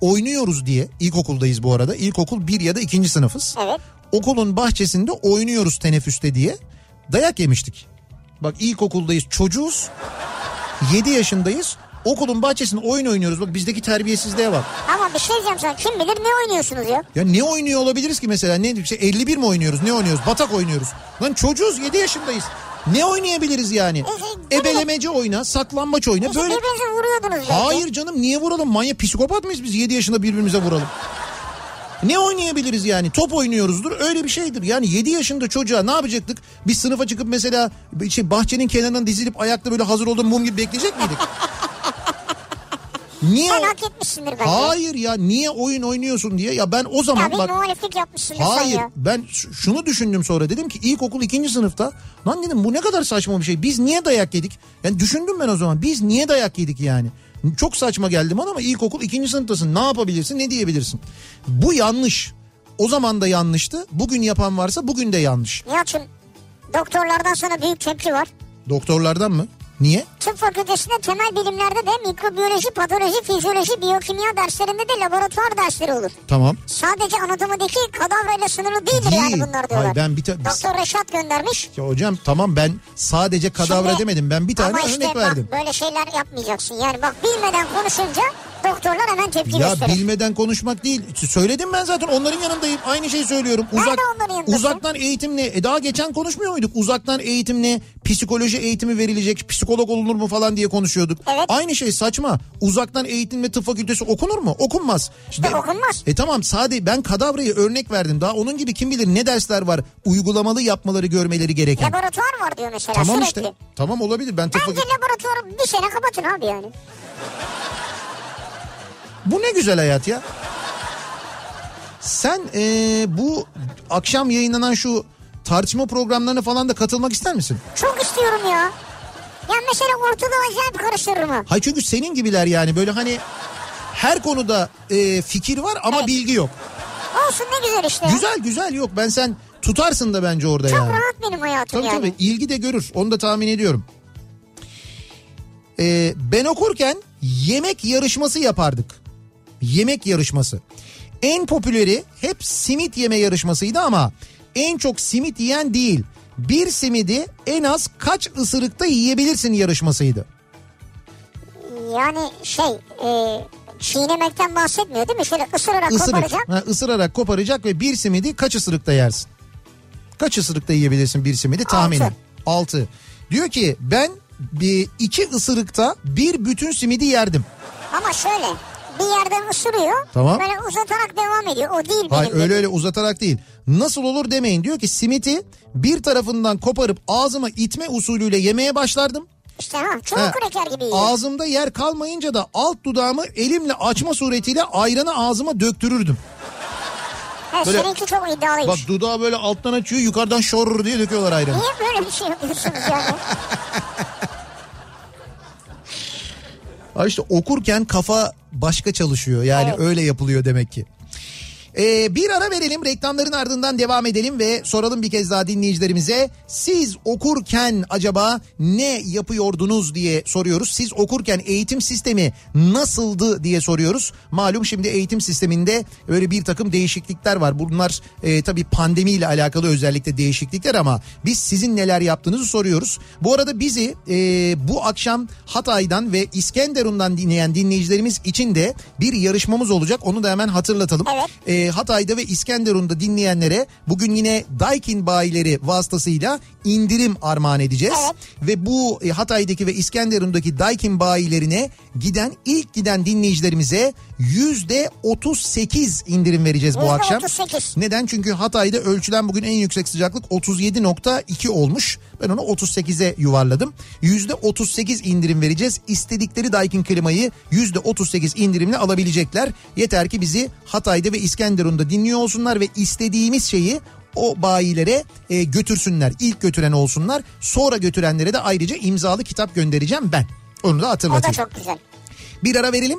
oynuyoruz diye ilkokuldayız bu arada. İlkokul bir ya da ikinci sınıfız. Evet. Okulun bahçesinde oynuyoruz teneffüste diye dayak yemiştik. Bak ilkokuldayız çocuğuz 7 yaşındayız okulun bahçesinde oyun oynuyoruz. Bak bizdeki terbiyesizliğe bak. Ama bir şey diyeceğim sana kim bilir ne oynuyorsunuz ya? Ya ne oynuyor olabiliriz ki mesela? Ne işte 51 mi oynuyoruz? Ne oynuyoruz? Batak oynuyoruz. Lan çocuğuz 7 yaşındayız. Ne oynayabiliriz yani? E, e, Ebelemece oyna, saklambaç oyna. İşte Böyle birbirinizi vuruyordunuz belki. Hayır canım niye vuralım? Manyak psikopat mıyız biz 7 yaşında birbirimize vuralım? Ne oynayabiliriz yani? Top oynuyoruzdur. Öyle bir şeydir. Yani 7 yaşında çocuğa ne yapacaktık? Biz sınıfa çıkıp mesela şey bahçenin kenarından dizilip ayakta böyle hazır olduğum mum gibi bekleyecek miydik? Niye? Sen hak etmişsindir bence. Hayır ya niye oyun oynuyorsun diye. Ya ben o zaman Tabii bak muhaliflik yapmışsındır Hayır ya. ben şunu düşündüm sonra dedim ki ilkokul ikinci sınıfta lan dedim bu ne kadar saçma bir şey biz niye dayak yedik yani düşündüm ben o zaman biz niye dayak yedik yani çok saçma geldi bana ama ilkokul ikinci sınıftasın. Ne yapabilirsin ne diyebilirsin? Bu yanlış. O zaman da yanlıştı. Bugün yapan varsa bugün de yanlış. Nihat'cığım doktorlardan sana büyük tepki var. doktorlardan mı niye Tıp fakültesinde temel bilimlerde de mikrobiyoloji, patoloji, fizyoloji, biyokimya derslerinde de laboratuvar dersleri olur. tamam Sadece anatomideki kadavrayla sınırlı değildir Değil. yani bunlar diyorlar. Hayır, ben bir ta- Doktor Reşat göndermiş. ya hocam tamam ben sadece kadavra Şimdi- demedim ben bir tane Ama örnek işte bak verdim. böyle şeyler yapmayacaksın. Yani bak bilmeden konuşunca doktorlar hemen tepki Ya gösterir. bilmeden konuşmak değil. Söyledim ben zaten onların yanındayım. Aynı şeyi söylüyorum. Nerede onların yanındasın? uzaktan eğitim ne? E daha geçen konuşmuyor muyduk? Uzaktan eğitim ne? Psikoloji eğitimi verilecek. Psikolog olunur mu falan diye konuşuyorduk. Evet. Aynı şey saçma. Uzaktan eğitim ve tıp fakültesi okunur mu? Okunmaz. İşte okunmaz. E tamam sadece ben kadavrayı örnek verdim. Daha onun gibi kim bilir ne dersler var. Uygulamalı yapmaları görmeleri gereken. Laboratuvar var diyor mesela Tamam sürekli. işte. Tamam olabilir. Ben tıp Bence fakültesi... laboratuvarı bir sene kapatın abi yani. Bu ne güzel hayat ya. Sen eee, bu akşam yayınlanan şu tartışma programlarına falan da katılmak ister misin? Çok istiyorum ya. Ya mesela ortalığı acayip karıştırır mı? Hayır çünkü senin gibiler yani böyle hani her konuda e, fikir var ama Evet. bilgi yok. Olsun ne güzel işte. Güzel güzel yok ben sen tutarsın da bence orada Çok yani. rahat benim hayatım Tabii yani. tabii ilgi de görür onu da tahmin ediyorum. Ee, ben okurken yemek yarışması yapardık. Yemek yarışması. En popüleri hep simit yeme yarışmasıydı ama en çok simit yiyen değil. Bir simidi en az kaç ısırıkta yiyebilirsin yarışmasıydı. Yani şey e, çiğnemekten bahsetmiyor değil mi? Şöyle ısırarak Isırık, koparacak. ha, ısırarak koparacak ve bir simidi kaç ısırıkta yersin? Kaç ısırıkta yiyebilirsin bir simidi tahminen? Altı. Altı. Diyor ki ben bir iki ısırıkta bir bütün simidi yerdim. Ama şöyle bir yerden ısırıyor. Tamam. Böyle uzatarak devam ediyor. O değil Hayır benim öyle dediğim. öyle uzatarak değil. Nasıl olur demeyin. Diyor ki simiti bir tarafından koparıp ağzıma itme usulüyle yemeye başlardım. İşte ha çoğu Ha, kreker gibi yiyor. Ağzımda yer kalmayınca da alt dudağımı elimle açma suretiyle ayranı ağzıma döktürürdüm. He, böyle- seninki çok iddialıymış. Bak dudağı böyle alttan açıyor yukarıdan şorur diye döküyorlar ayranı. Niye böyle bir şey yapıyorsunuz yani? Ha işte okurken kafa başka çalışıyor. Yani Evet. öyle yapılıyor demek ki. Ee, bir ara verelim reklamların ardından devam edelim ve soralım bir kez daha dinleyicilerimize. Siz okurken acaba ne yapıyordunuz diye soruyoruz. Siz okurken eğitim sistemi nasıldı diye soruyoruz. Malum şimdi eğitim sisteminde öyle bir takım değişiklikler var. Bunlar e, tabii pandemiyle alakalı özellikle değişiklikler ama biz sizin neler yaptığınızı soruyoruz. Bu arada bizi e, bu akşam Hatay'dan ve İskenderun'dan dinleyen dinleyicilerimiz için de bir yarışmamız olacak. Onu da hemen hatırlatalım. Evet. E, Hatay'da ve İskenderun'da dinleyenlere bugün yine Daikin bayileri vasıtasıyla indirim armağan edeceğiz. Evet. Ve bu e, Hatay'daki ve İskenderun'daki Daikin bayilerine giden ilk giden dinleyicilerimize yüzde 38 indirim vereceğiz bu Yüzde akşam. 38. Neden? Çünkü Hatay'da ölçülen bugün en yüksek sıcaklık 37.2 olmuş. Ben onu 38'e yuvarladım. %38 indirim vereceğiz. İstedikleri Daikin klimayı %38 indirimle alabilecekler. Yeter ki bizi Hatay'da ve İskenderun'da dinliyor olsunlar ve istediğimiz şeyi o bayilere e, götürsünler. İlk götüren olsunlar. Sonra götürenlere de ayrıca imzalı kitap göndereceğim ben. Onu da O da hatırlatayım. çok güzel. Bir ara verelim.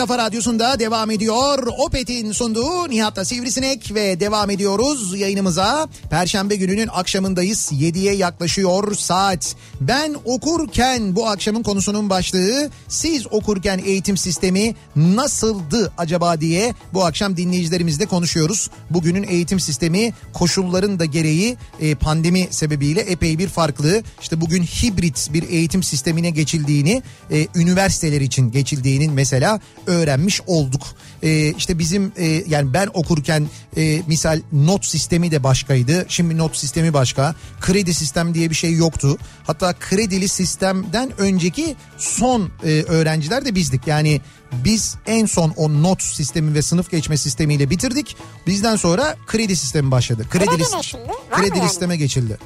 kafa radyosunda devam ediyor. Opet'in sunduğu Nihat'la Sivrisinek ve devam ediyoruz yayınımıza. Perşembe gününün akşamındayız. 7'ye yaklaşıyor saat. Ben okurken bu akşamın konusunun başlığı siz okurken eğitim sistemi nasıldı acaba diye bu akşam dinleyicilerimizle konuşuyoruz. Bugünün eğitim sistemi koşulların da gereği e, pandemi sebebiyle epey bir farklı. İşte bugün hibrit bir eğitim sistemine geçildiğini, e, üniversiteler için geçildiğinin mesela öğrenmiş olduk. E, işte bizim e, yani ben okurken e, misal not sistemi de başkaydı. Şimdi not sistemi başka. Kredi sistem diye bir şey yoktu. Hatta kredili sistemden önceki son e, öğrenciler de bizdik. Yani biz en son o not sistemi ve sınıf geçme sistemiyle bitirdik. Bizden sonra kredi sistemi başladı. Kredi Kredili, ne şimdi? Var kredili yani? sisteme geçildi.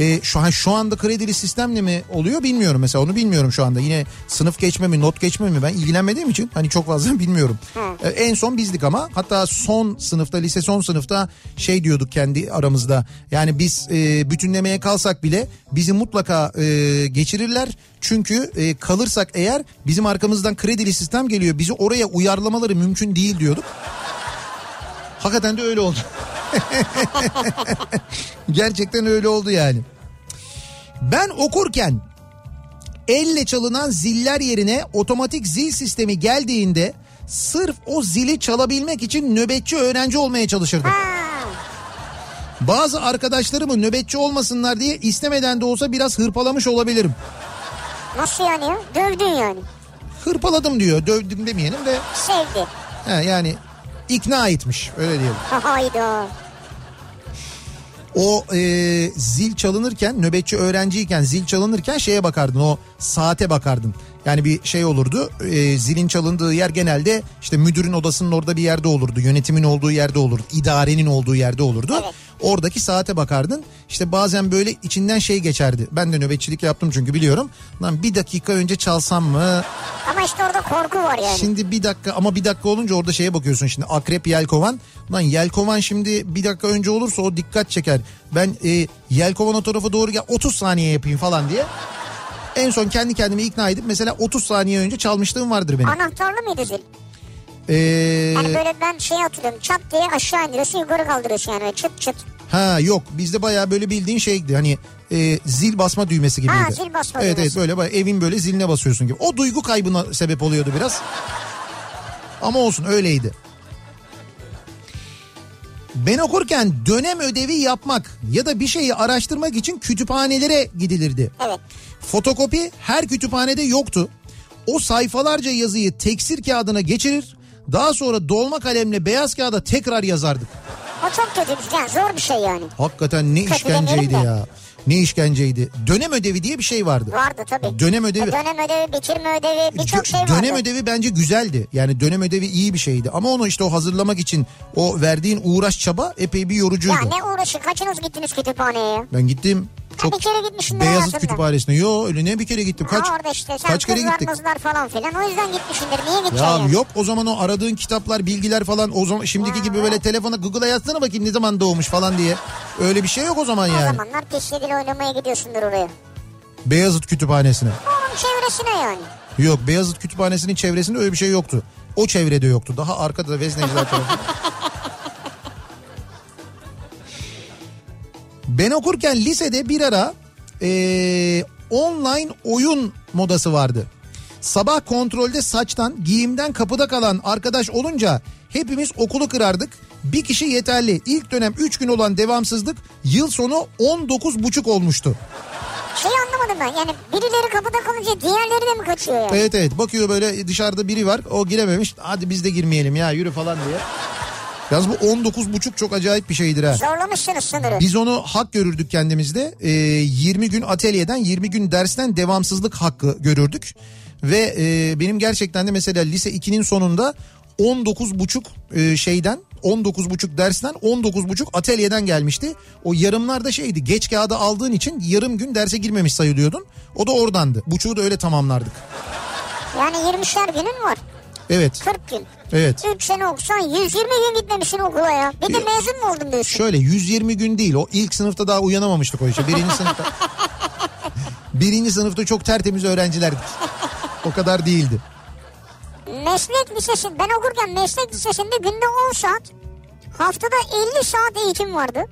E, şu an şu anda kredili sistemle mi oluyor bilmiyorum mesela onu bilmiyorum şu anda. Yine sınıf geçme mi not geçme mi ben ilgilenmediğim için hani çok fazla bilmiyorum. E, en son bizdik ama hatta son sınıfta lise son sınıfta şey diyorduk kendi aramızda. Yani biz e, bütünlemeye kalsak bile bizi mutlaka e, geçirirler. Çünkü e, kalırsak eğer bizim arkamızdan kredili sistem geliyor. Bizi oraya uyarlamaları mümkün değil diyorduk. Hakikaten de öyle oldu. Gerçekten öyle oldu yani. Ben okurken elle çalınan ziller yerine otomatik zil sistemi geldiğinde sırf o zili çalabilmek için nöbetçi öğrenci olmaya çalışırdım. Bazı arkadaşlarımı nöbetçi olmasınlar diye istemeden de olsa biraz hırpalamış olabilirim. nasıl yani ya? Dövdün yani. Hırpaladım diyor dövdüm demeyelim de Sevdi. he, yani ikna etmiş öyle diyelim. Hayda. O e, zil çalınırken nöbetçi öğrenciyken zil çalınırken şeye bakardın o saate bakardın. Yani bir şey olurdu e, zilin çalındığı yer genelde işte müdürün odasının orada bir yerde olurdu. Yönetimin olduğu yerde olurdu. idarenin olduğu yerde olurdu. Evet. Oradaki saate bakardın. İşte bazen böyle içinden şey geçerdi. Ben de nöbetçilik yaptım çünkü biliyorum. Lan bir dakika önce çalsam mı? Ama işte orada korku var yani. Şimdi bir dakika ama bir dakika olunca orada şeye bakıyorsun şimdi akrep yelkovan. Lan yelkovan şimdi bir dakika önce olursa o dikkat çeker. Ben e, yelkovan o tarafa doğru gel 30 saniye yapayım falan diye. En son kendi kendimi ikna edip mesela 30 saniye önce çalmışlığım vardır benim. Anahtarlı mıydı zil? Ee, Yani böyle ben şey hatırlıyorum çat diye aşağı indiriyorsun yukarı kaldırıyorsun yani çıt çıt. ha yok bizde bayağı böyle bildiğin şeydi hani e, zil basma düğmesi gibiydi. Ha, zil basma Evet düğmesi. evet böyle bayağı evin böyle ziline basıyorsun gibi. O duygu kaybına sebep oluyordu biraz. Ama olsun öyleydi. Ben okurken dönem ödevi yapmak ya da bir şeyi araştırmak için kütüphanelere gidilirdi. Evet. Fotokopi her kütüphanede yoktu. O sayfalarca yazıyı teksir kağıdına geçirir. Daha sonra dolma kalemle beyaz kağıda tekrar yazardık. O çok kötü. Yani zor bir şey yani. Hakikaten ne Kötü işkenceydi demeyelim de. ya. Ne işkenceydi. Dönem ödevi diye bir şey vardı. Vardı tabii. Dönem ödevi. E, Dönem ödevi, bitirme ödevi birçok Dö- şey vardı. dönem ödevi bence güzeldi. Yani dönem ödevi iyi bir şeydi. Ama onu işte o hazırlamak için o verdiğin uğraş çaba epey bir yorucuydu. Ya ne uğraşı kaçınız gittiniz kütüphaneye? Ben gittim çok bir kere gitmişsin Beyazıt. Kütüphanesi'ne. Yo öyle ne bir kere gittim. Kaç ha, orada işte sen kaç kere gittik? falan filan o yüzden gitmişsindir. Niye gideceksin Ya yani? yok o zaman o aradığın kitaplar, bilgiler falan o zaman şimdiki gibi böyle telefona Google'a yazsana bakayım ne zaman doğmuş falan diye. Öyle bir şey yok o zaman O yani. zamanlar pisliğiyle oynamaya gidiyorsundur oraya. Beyazıt Kütüphanesi'ne. Onun çevresine yani. Yok Beyazıt Kütüphanesi'nin çevresinde öyle bir şey yoktu. O çevrede yoktu. Daha arkada Vezneciler tarafı. Ben okurken lisede bir ara eee, online oyun modası vardı. Sabah kontrolde saçtan, giyimden kapıda kalan arkadaş olunca hepimiz okulu kırardık. Bir kişi yeterli. İlk dönem 3 gün olan devamsızlık yıl sonu 19 buçuk olmuştu. Şey anlamadım ben yani birileri kapıda kalınca diğerleri de mi kaçıyor yani? Evet evet bakıyor böyle dışarıda biri var o girememiş hadi biz de girmeyelim ya yürü falan diye. Yalnız bu 19 buçuk çok acayip bir şeydir ha. Zorlamışsınız sınırı. Biz onu hak görürdük kendimizde. Ee, 20 gün atölyeden 20 gün dersten devamsızlık hakkı görürdük. Ve e, benim gerçekten de mesela lise 2'nin sonunda 19 buçuk e, şeyden 19 buçuk dersten 19 buçuk atölyeden gelmişti. O yarımlarda şeydi geç kağıdı aldığın için yarım gün derse girmemiş sayılıyordun. O da oradandı. Buçuğu da öyle tamamlardık. Yani 20'şer günün var. Evet. 40 gün. Evet. 3 sene okusan 120 gün gitmemişsin okula ya. Bir de mezun mu oldun diyorsun? Şöyle 120 gün değil o ilk sınıfta daha uyanamamıştık o işe. Birinci sınıfta. birinci sınıfta çok tertemiz öğrencilerdik. O kadar değildi. Meslek lisesi ben okurken meslek lisesinde günde 10 saat haftada 50 saat eğitim vardı.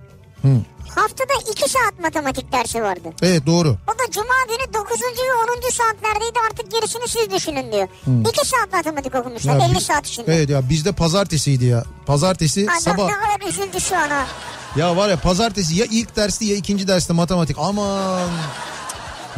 Hı. Haftada 2 saat matematik dersi vardı. Evet doğru. O da cuma günü 9. ve 10. saatlerdeydi artık gerisini siz düşünün diyor. 2 saat matematik okumuşlar Ya 50 bi- saat içinde. Evet ya bizde pazartesiydi ya. Pazartesi Adam sabah. ne kadar üzüldü şu an ha. Ya var ya pazartesi ya ilk dersti ya ikinci derste matematik. Aman.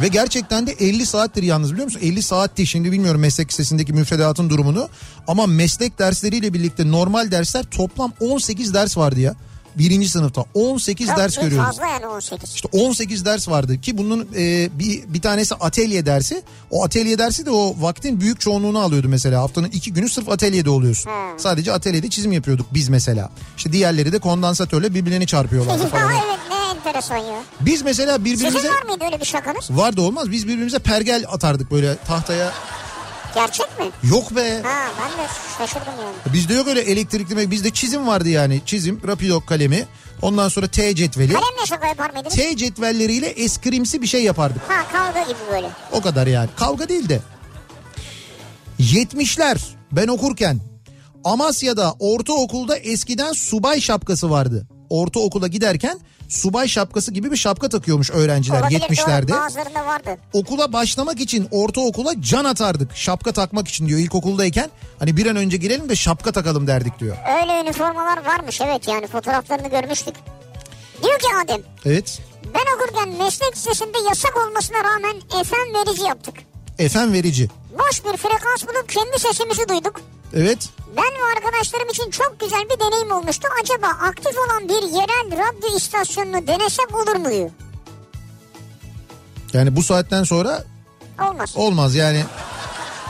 Ve gerçekten de 50 saattir yalnız biliyor musun? 50 saatti şimdi bilmiyorum meslek lisesindeki müfredatın durumunu. Ama meslek dersleriyle birlikte normal dersler toplam 18 ders vardı ya. Birinci sınıfta 18 Çok ders görüyoruz. Fazla yani 18. İşte 18 ders vardı ki bunun e, bir, bir tanesi atölye dersi. O atölye dersi de o vaktin büyük çoğunluğunu alıyordu mesela. Haftanın iki günü sırf atölyede oluyorsun. Hmm. Sadece atölyede çizim yapıyorduk biz mesela. İşte diğerleri de kondansatörle birbirlerini çarpıyorlardı ya falan. evet ne enteresan ya. Biz mesela birbirimize... Sizin var mıydı öyle bir şakanız? Vardı olmaz biz birbirimize pergel atardık böyle tahtaya. Gerçek mi? Yok be. Ha ben de şaşırdım yani. Bizde yok öyle elektrikli bizde çizim vardı yani. Çizim, rapidok kalemi. Ondan sonra T cetveli. Kalemle şaka yapar mıydınız? T cetvelleriyle eskrimsi bir şey yapardık. Ha kavga gibi böyle. O kadar yani. Kavga değil de. 70'ler ben okurken Amasya'da ortaokulda eskiden subay şapkası vardı. Ortaokula giderken subay şapkası gibi bir şapka takıyormuş öğrenciler Olabilir, 70'lerde. doğru. Bazılarında vardı. Okula başlamak için ortaokula can atardık. Şapka takmak için diyor ilkokuldayken. Hani bir an önce girelim de şapka takalım derdik diyor. Öyle üniformalar varmış evet yani fotoğraflarını görmüştük. Diyor ki Adem Evet. ben okurken meslek lisesinde yasak olmasına rağmen FM verici yaptık. Efem verici. Boş bir frekans bulup kendi sesimizi duyduk. Evet. Ben ve arkadaşlarım için çok güzel bir deneyim olmuştu. Acaba aktif olan bir yerel radyo istasyonunu denesem olur mu diyor. Yani bu saatten sonra Olmaz. olmaz yani.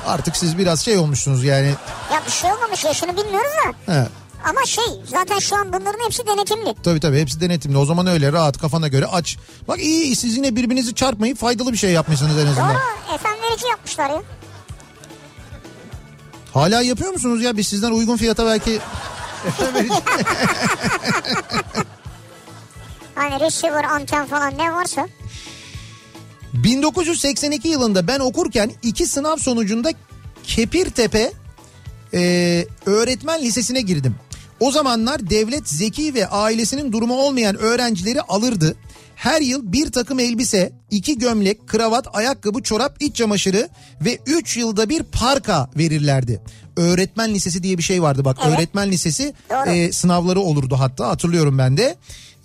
Artık siz biraz şey olmuşsunuz yani. Ya bir şey olmamış yaşını bilmiyoruz da. He. Ama şey zaten şu an bunların hepsi denetimli. Tabii tabii hepsi denetimli. O zaman öyle rahat kafana göre aç. Bak iyi siz yine birbirinizi çarpmayıp faydalı bir şey yapmışsınız en azından. Doğru efendim verici yapmışlar ya. Hala yapıyor musunuz ya? Biz sizden uygun fiyata belki Hani receiver, anten falan ne varsa. 1982 yılında ben okurken iki sınav sonucunda Kepirtepe e, öğretmen lisesine girdim. O zamanlar devlet zeki ve ailesinin durumu olmayan öğrencileri alırdı. Her yıl bir takım elbise, iki gömlek, kravat, ayakkabı, çorap, iç çamaşırı ve 3 yılda bir parka verirlerdi. Öğretmen lisesi diye bir şey vardı bak. Evet. Öğretmen lisesi Doğru. e, sınavları olurdu hatta hatırlıyorum ben de.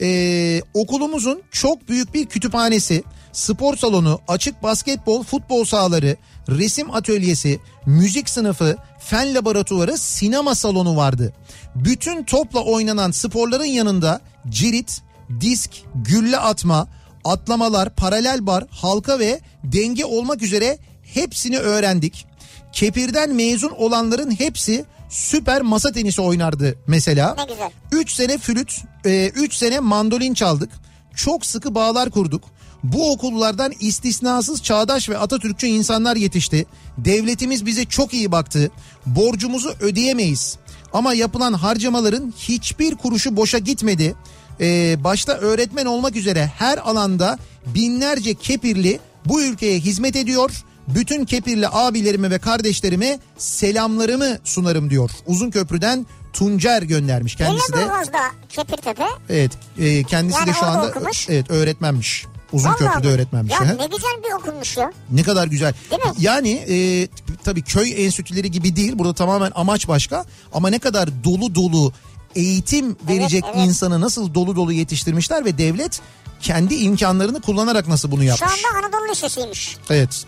E, okulumuzun çok büyük bir kütüphanesi, spor salonu, açık basketbol, futbol sahaları, resim atölyesi, müzik sınıfı, fen laboratuvarı, sinema salonu vardı. Bütün topla oynanan sporların yanında cirit, disk, gülle atma, atlamalar, paralel bar, halka ve denge olmak üzere hepsini öğrendik. Kepir'den mezun olanların hepsi süper masa tenisi oynardı mesela. Ne güzel. 3 sene flüt, 3 sene mandolin çaldık. Çok sıkı bağlar kurduk. Bu okullardan istisnasız çağdaş ve Atatürkçü insanlar yetişti. Devletimiz bize çok iyi baktı. Borcumuzu ödeyemeyiz. Ama yapılan harcamaların hiçbir kuruşu boşa gitmedi. Ee, başta öğretmen olmak üzere her alanda binlerce kepirli bu ülkeye hizmet ediyor. Bütün kepirli abilerime ve kardeşlerime selamlarımı sunarım diyor. Uzun Köprü'den Tuncer göndermiş kendisi de. Lüleburgaz'da Kepirtepe. Evet e, kendisi Yani de şu anda okumuş. evet öğretmenmiş. Uzun Vallahi Köprü'de mi? öğretmenmiş. Ya hı. ne güzel bir okulmuş ya. Ne kadar güzel. Değil mi? Yani e, tabii köy enstitüleri gibi değil. Burada tamamen amaç başka. Ama ne kadar dolu dolu eğitim verecek evet. insanı nasıl dolu dolu yetiştirmişler ve devlet kendi imkanlarını kullanarak nasıl bunu Şu yapmış. anda Anadolu Lisesi'ymiş. Evet.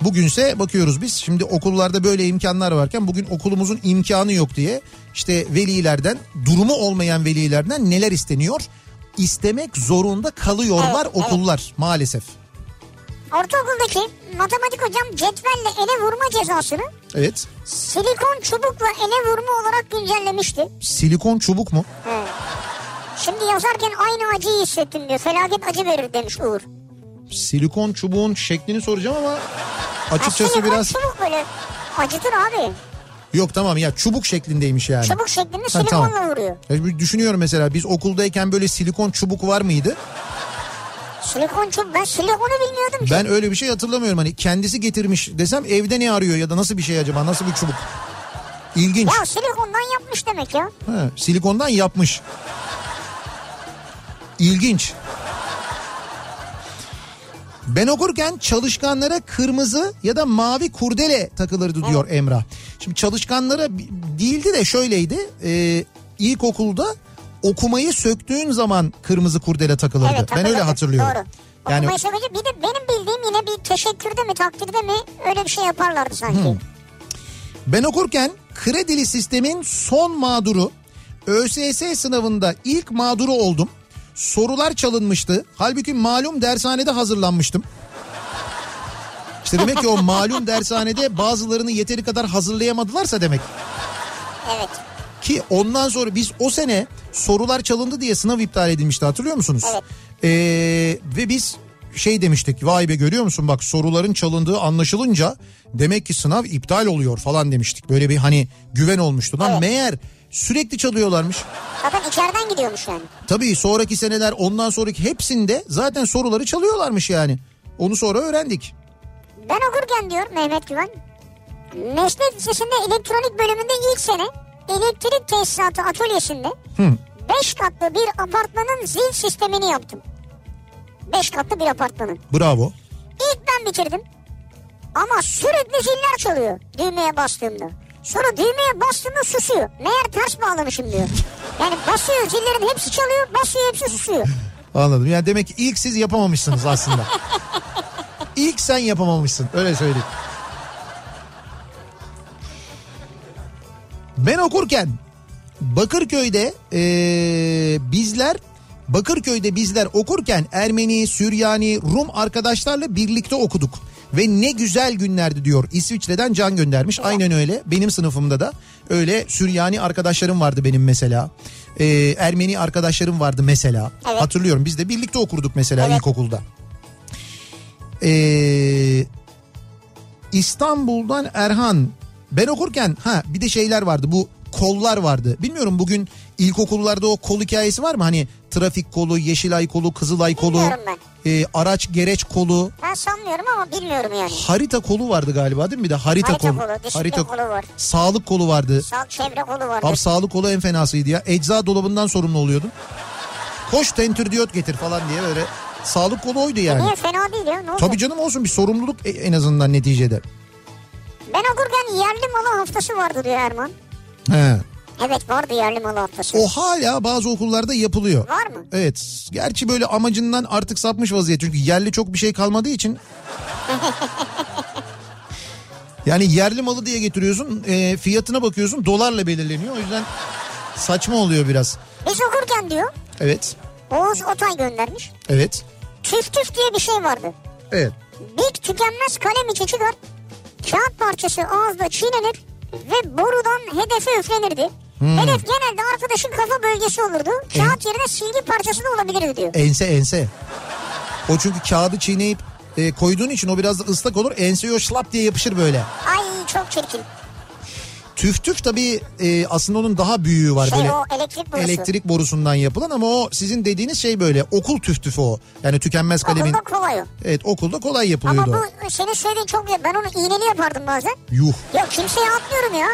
Bugünse bakıyoruz biz. Şimdi okullarda böyle imkanlar varken bugün okulumuzun imkanı yok diye işte velilerden, durumu olmayan velilerden neler isteniyor? İstemek zorunda kalıyorlar Evet, evet. okullar maalesef. Ortaokuldaki matematik hocam cetvelle ele vurma cezasını Evet. silikon çubukla ele vurma olarak güncellemişti. Silikon çubuk mu? He. Şimdi yazarken aynı acıyı hissettim diyor. Felaket acı verir demiş Uğur. Silikon çubuğun şeklini soracağım ama Ha, açıkçası silikon biraz çubuk böyle acıtır abi. yok tamam ya çubuk şeklindeymiş yani. Çubuk şeklinde Ha, silikonla tamam. vuruyor. Ya bir düşünüyorum mesela biz okuldayken böyle silikon çubuk var mıydı? Silikon çubuk ben silikonu bilmiyordum ki. Ben öyle bir şey hatırlamıyorum. Hani kendisi getirmiş desem evde ne arıyor ya da nasıl bir şey acaba nasıl bir çubuk? İlginç. Ya silikondan yapmış demek ya. Ha, silikondan yapmış. İlginç. Ben okurken çalışkanlara kırmızı ya da mavi kurdele takılırdı diyor Emrah. Şimdi çalışkanlara değildi de şöyleydi. E, ilkokulda okumayı söktüğün zaman kırmızı kurdele takılırdı. Evet, ben öyle takılırdı. hatırlıyorum. Doğru. Yani Okumayı sevince bir de benim bildiğim yine bir teşekkürde mi takdirde mi öyle bir şey yaparlardı sanki. Ben okurken kredili sistemin son mağduru ÖSS sınavında ilk mağduru oldum. Sorular çalınmıştı. Halbuki malum dershanede hazırlanmıştım. İşte demek ki o malum dershanede bazılarını yeteri kadar hazırlayamadılarsa demek. Evet. Ki ondan sonra biz o sene sorular çalındı diye sınav iptal edilmişti hatırlıyor musunuz? Evet. Ee, ve biz şey demiştik vay be görüyor musun bak soruların çalındığı anlaşılınca demek ki sınav iptal oluyor falan demiştik. Böyle bir hani güven olmuştu. Lan Evet. meğer sürekli çalıyorlarmış. Zaten içeriden gidiyormuş yani. Tabii sonraki seneler ondan sonraki hepsinde zaten soruları çalıyorlarmış yani. Onu sonra öğrendik. Ben okurken diyor Mehmet Güven. Meslek Lisesi'nde elektronik bölümünde ilk sene elektrik tesisatı atölyesinde 5 katlı bir apartmanın zil sistemini yaptım. 5 katlı bir apartmanın. Bravo. İlk ben bitirdim. Ama sürekli ziller çalıyor düğmeye bastığımda. Sonra düğmeye bastığımda susuyor. Meğer ters bağlamışım diyor. Yani basıyor zillerin hepsi çalıyor basıyor hepsi susuyor. Anladım. Yani demek ki ilk siz yapamamışsınız aslında. ilk sen yapamamışsın. Öyle söyleyeyim. Ben okurken Bakırköy'de ee, bizler Bakırköy'de bizler okurken Ermeni, Süryani, Rum arkadaşlarla birlikte okuduk. Ve ne güzel günlerdi diyor. İsviçre'den can göndermiş. Aynen öyle. Benim sınıfımda da öyle Süryani arkadaşlarım vardı benim mesela. Ee, Ermeni arkadaşlarım vardı mesela. Evet. Hatırlıyorum biz de birlikte okurduk mesela Evet. ilkokulda. Ee, İstanbul'dan Erhan. Ben okurken ha bir de şeyler vardı bu kollar vardı. Bilmiyorum bugün ilkokullarda o kol hikayesi var mı? Hani trafik kolu, yeşilay kolu, kızılay kolu, e, araç gereç kolu, Ben sanmıyorum ama bilmiyorum yani. harita kolu vardı galiba değil mi? Bir de harita, Harita kolu. kolu, disiplin kolu var. Sağlık kolu vardı. Sağ çevre kolu vardı. Abi sağlık kolu en fenasıydı ya. Ecza dolabından sorumlu oluyordun. Koş tentürdiyot getir falan diye böyle. Sağlık kolu oydu yani. Niye fena değil ya ne oldu? Tabii canım olsun bir sorumluluk e- en azından neticede. Ben okurken yerli malı haftası vardı diyor Erman. He. Evet vardı yerli malı haftası. O hala bazı okullarda yapılıyor. Var mı? Evet. Gerçi böyle amacından artık sapmış vaziyet. Çünkü yerli çok bir şey kalmadığı için. yani yerli malı diye getiriyorsun. e, fiyatına bakıyorsun dolarla belirleniyor. O yüzden saçma oluyor biraz. Biz okurken diyor Evet. Oğuz Otay göndermiş. Evet. Tüf tüf diye bir şey vardı. Evet. Dik tükenmez kalem içi çıkar. Kağıt parçası ağızda çiğnenir ve borudan hedefe üflenirdi. Hmm. Hedef genelde arkadaşın kafa bölgesi olurdu. Kağıt yerine silgi parçası da olabilirdi diyor. Ense ense. O çünkü kağıdı çiğneyip e, koyduğun için o biraz da ıslak olur. Enseye o şlap diye yapışır böyle. Ay çok çirkin. Tüf tüf tabii e, aslında onun daha büyüğü var. Şey böyle o elektrik borusu. elektrik borusundan yapılan ama o sizin dediğiniz şey böyle okul tüf tüfü o. Yani tükenmez kalemin. Okulda kolay. Evet okulda kolay Ama yapılıyordu o. bu senin söylediğin çok. Ben onu iğneli yapardım bazen. Yuh. Ya kimseye atmıyorum ya.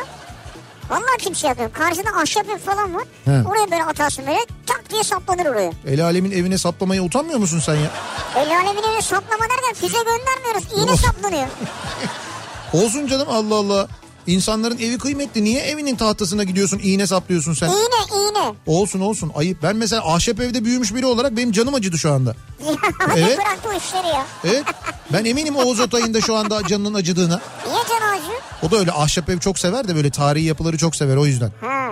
Vallahi kimseye atmıyorum. Karşıda ahşap falan var. He. Oraya böyle atarsın böyle tak diye saplanır oraya. El alemin evine saplamaya utanmıyor musun sen ya? El alemin evine saplama derken füze göndermiyoruz. İğne saplanıyor. Olsun canım Allah Allah. İnsanların evi kıymetli. Niye evinin tahtasına gidiyorsun iğne saplıyorsun sen? İğne iğne. Olsun olsun ayıp. Ben mesela ahşap evde büyümüş biri olarak benim canım acıdı şu anda. Evet. bırak bu işleri ya. Evet ben eminim Oğuz Otay'ın da şu anda canının acıdığına. Niye can acı? O da öyle ahşap ev çok sever de böyle tarihi yapıları çok sever o yüzden. Ha.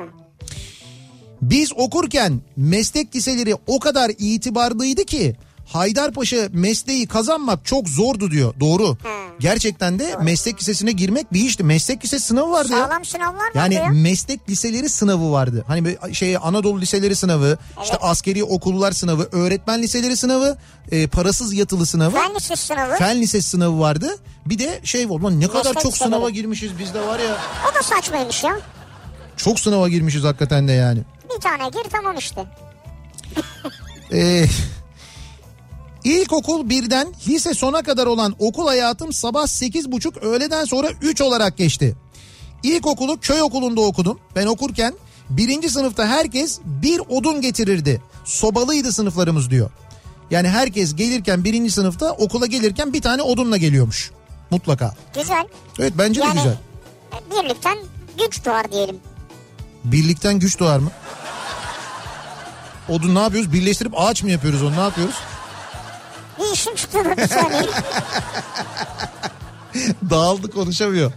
Biz okurken meslek liseleri o kadar itibarlıydı ki Haydarpaşa mesleği kazanmak çok zordu diyor. Doğru. Gerçekten de meslek lisesine girmek bir işti. Meslek lisesi sınavı vardı ya. Sağlam sınavlar vardı Yani ya. meslek liseleri sınavı vardı. Hani böyle şey Anadolu liseleri sınavı, işte askeri okullar sınavı, öğretmen liseleri sınavı, e, parasız yatılı sınavı. Fen lisesi sınavı. Fen lisesi sınavı vardı. Bir de şey var. Ne kadar Meslek çok sınava liseleri. girmişiz biz de var ya. O da saçmaymış ya. Çok sınava girmişiz hakikaten de yani. Bir tane gir tamam işte. Ee, İlkokul birden lise sona kadar olan okul hayatım sabah 8.30 öğleden sonra 3 olarak geçti. İlkokulu köy okulunda okudum. Ben okurken birinci sınıfta herkes bir odun getirirdi. Sobalıydı sınıflarımız diyor. Yani herkes gelirken birinci sınıfta okula gelirken bir tane odunla geliyormuş. Mutlaka. Güzel. Evet bence de Yani güzel. e, birlikten güç doğar diyelim. Birlikten güç doğar mı? Odun ne yapıyoruz? Birleştirip ağaç mı yapıyoruz onu ne yapıyoruz? Bir işim çıktı da bir saniye. Dağıldı konuşamıyor.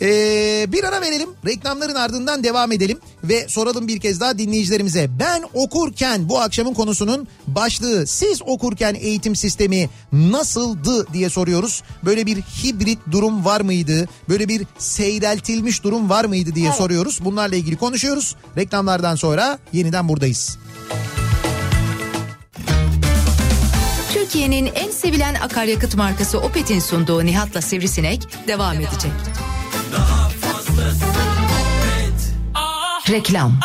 Ee, bir ara verelim. Reklamların ardından devam edelim. Ve soralım bir kez daha dinleyicilerimize. Ben okurken bu akşamın konusunun başlığı siz okurken eğitim sistemi nasıldı diye soruyoruz. Böyle bir hibrit durum var mıydı? Böyle bir seyreltilmiş durum var mıydı diye Evet. soruyoruz. Bunlarla ilgili konuşuyoruz. Reklamlardan sonra yeniden buradayız. Türkiye'nin en sevilen akaryakıt markası Opet'in sunduğu Nihat'la Sivrisinek devam edecek. Reklam.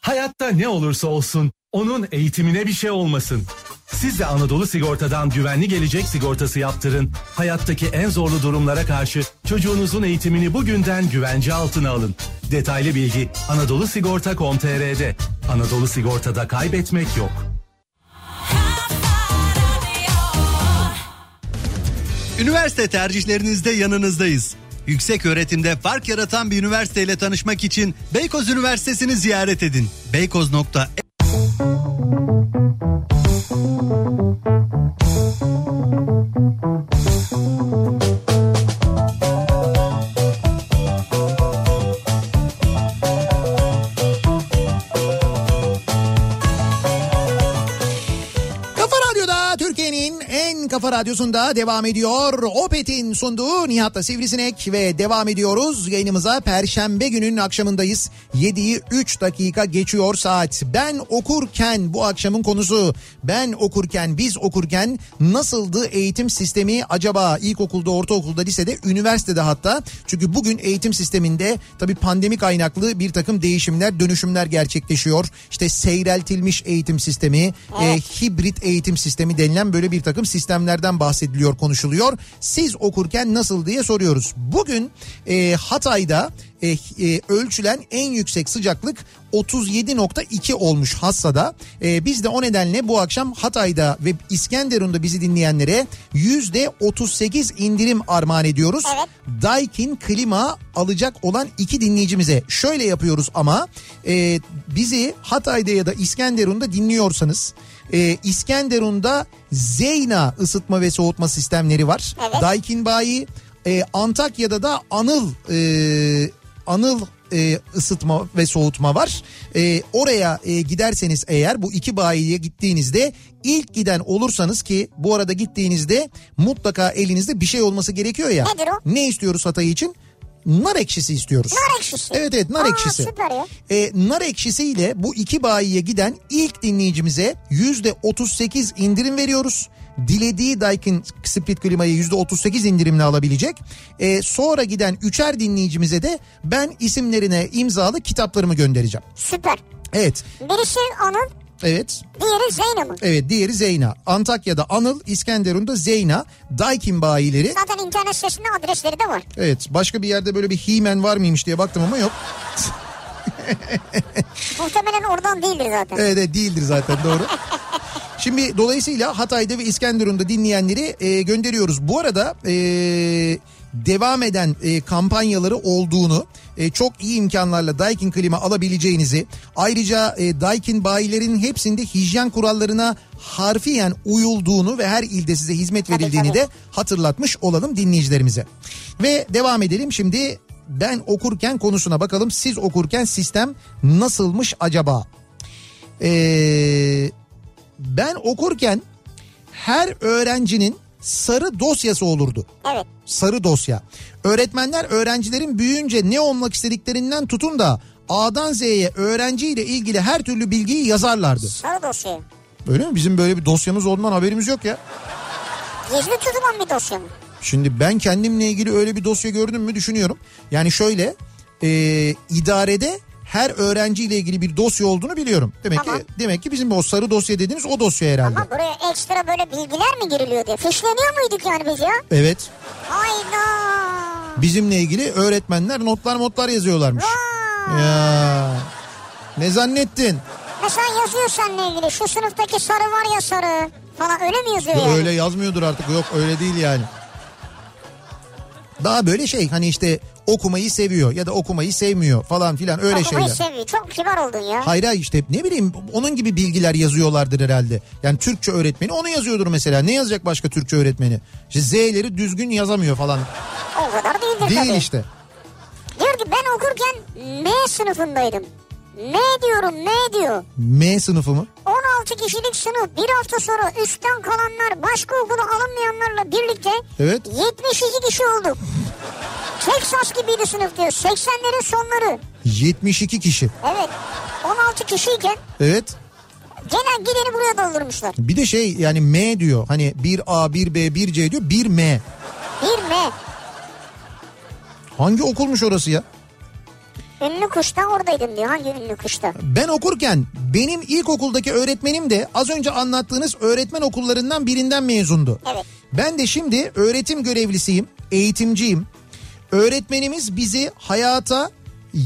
Hayatta ne olursa olsun onun eğitimine bir şey olmasın. Siz de Anadolu Sigorta'dan güvenli gelecek sigortası yaptırın. Hayattaki en zorlu durumlara karşı çocuğunuzun eğitimini bugünden güvence altına alın. Detaylı bilgi Anadolu Sigorta.com.tr'de. Anadolu Sigorta'da kaybetmek yok. Üniversite tercihlerinizde yanınızdayız. Yüksek öğretimde fark yaratan bir üniversiteyle tanışmak için Beykoz Üniversitesi'ni ziyaret edin. Beykoz.e Kafa Radyosu'nda devam ediyor. Opet'in sunduğu Nihat'la Sivrisinek ve devam ediyoruz. Yayınımıza Perşembe günün akşamındayız. 7'yi 3 dakika geçiyor saat. Ben okurken bu akşamın konusu. Ben okurken, biz okurken nasıldı eğitim sistemi acaba? İlkokulda, ortaokulda, lisede, üniversitede hatta. Çünkü bugün eğitim sisteminde tabii pandemi kaynaklı bir takım değişimler, dönüşümler gerçekleşiyor. İşte seyreltilmiş eğitim sistemi, e, hibrit eğitim sistemi denilen böyle bir takım sistemlerden bahsediliyor, konuşuluyor. Siz okurken nasıl diye soruyoruz. Bugün e, Hatay'da e, e, ölçülen en yüksek sıcaklık 37.2 olmuş Hassa'da. E, biz de o nedenle bu akşam Hatay'da ve İskenderun'da bizi dinleyenlere %38 indirim armağan ediyoruz. Evet. Daikin klima alacak olan iki dinleyicimize şöyle yapıyoruz ama e, bizi Hatay'da ya da İskenderun'da dinliyorsanız e, İskenderun'da Zeyna ısıtma ve soğutma sistemleri var. Evet. Daikin bayi e, Antakya'da da Anıl e, Anıl e, ısıtma ve soğutma var. E, oraya e, giderseniz eğer bu iki bayiye gittiğinizde ilk giden olursanız ki bu arada gittiğinizde mutlaka elinizde bir şey olması gerekiyor ya. Nedir o? Ne istiyoruz Hatay için? Nar ekşisi istiyoruz. Nar ekşisi. Evet evet nar Aa, ekşisi. süper ya. E, nar ekşisiyle bu iki bayiye giden ilk dinleyicimize yüzde 38 indirim veriyoruz. Dilediği Daikin split klimayı yüzde 38 indirimle alabilecek. E, sonra giden üçer dinleyicimize de ben isimlerine imzalı kitaplarımı göndereceğim. Süper. Evet, Birisi Anıl, evet, diğeri Zeynep. evet diğeri Zeyna. Antakya'da Anıl, İskenderun'da Zeyna. Daikin bayileri. Zaten internet sitesinde adresleri de var. Evet, başka bir yerde böyle bir He-Man var mıymış diye baktım ama yok. Muhtemelen oradan değildir zaten. Evet, evet değildir zaten doğru. Şimdi dolayısıyla Hatay'da ve İskenderun'da dinleyenleri e, gönderiyoruz. Bu arada e, devam eden e, kampanyaları olduğunu, e, çok iyi imkanlarla Daikin klima alabileceğinizi, ayrıca e, Daikin bayilerin hepsinde hijyen kurallarına harfiyen uyulduğunu ve her ilde size hizmet Tabii, verildiğini tabii. de hatırlatmış olalım dinleyicilerimize. Ve devam edelim şimdi ben okurken konusuna bakalım. Siz okurken sistem nasılmış acaba? Ee, ben okurken her öğrencinin sarı dosyası olurdu. Evet. Sarı dosya. Öğretmenler öğrencilerin büyüyünce ne olmak istediklerinden tutun da A'dan Z'ye öğrenciyle ilgili her türlü bilgiyi yazarlardı. Sarı dosya. Öyle mi? Bizim böyle bir dosyamız olduğundan haberimiz yok ya. Gizli tutulan bir dosya mı? Şimdi ben kendimle ilgili öyle bir dosya gördüm mü düşünüyorum. Yani şöyle e, idarede her öğrenciyle ilgili bir dosya olduğunu biliyorum. Demek Tamam. ki demek ki bizim o sarı dosya dediğiniz o dosya herhalde. Ama buraya ekstra böyle bilgiler mi giriliyor diye. Fişleniyor muyduk yani biz ya? Evet. Hayda. Bizimle ilgili öğretmenler notlar notlar yazıyorlarmış. Vay. Ya. Ne zannettin? Mesela yazıyor seninle ilgili. Şu sınıftaki sarı var ya sarı. Falan öyle mi yazıyor Yok, yani? öyle yazmıyordur artık. Yok öyle değil yani. Daha böyle şey hani işte okumayı seviyor ya da okumayı sevmiyor falan filan öyle Okumayı şeyler. seviyor. Çok kibar oldun ya. Hayır hayır işte ne bileyim onun gibi bilgiler yazıyorlardır herhalde. Yani Türkçe öğretmeni onu yazıyordur mesela. Ne yazacak başka Türkçe öğretmeni? İşte Z'leri düzgün yazamıyor falan. O kadar değildir Değil tabii. işte. Diyor ki ben okurken M sınıfındaydım. M diyorum M diyor. M sınıfı mı? 16 kişilik sınıf bir hafta sonra üstten kalanlar başka okula alınmayanlarla birlikte Evet. 72 kişi olduk. Texas gibiydi sınıf diyor. 80'lerin sonları. 72 kişi. Evet. 16 kişiyken Evet. gelen gideni buraya doldurmuşlar. Bir de şey yani M diyor. Hani 1A, 1B, 1C diyor. 1M. Bir M. Hangi okulmuş orası ya? Ünlü kuşta oradaydım diyor. Hangi ünlü kuşta? Ben okurken benim ilkokuldaki öğretmenim de az önce anlattığınız öğretmen okullarından birinden mezundu. Evet. Ben de şimdi öğretim görevlisiyim, eğitimciyim. Öğretmenimiz bizi hayata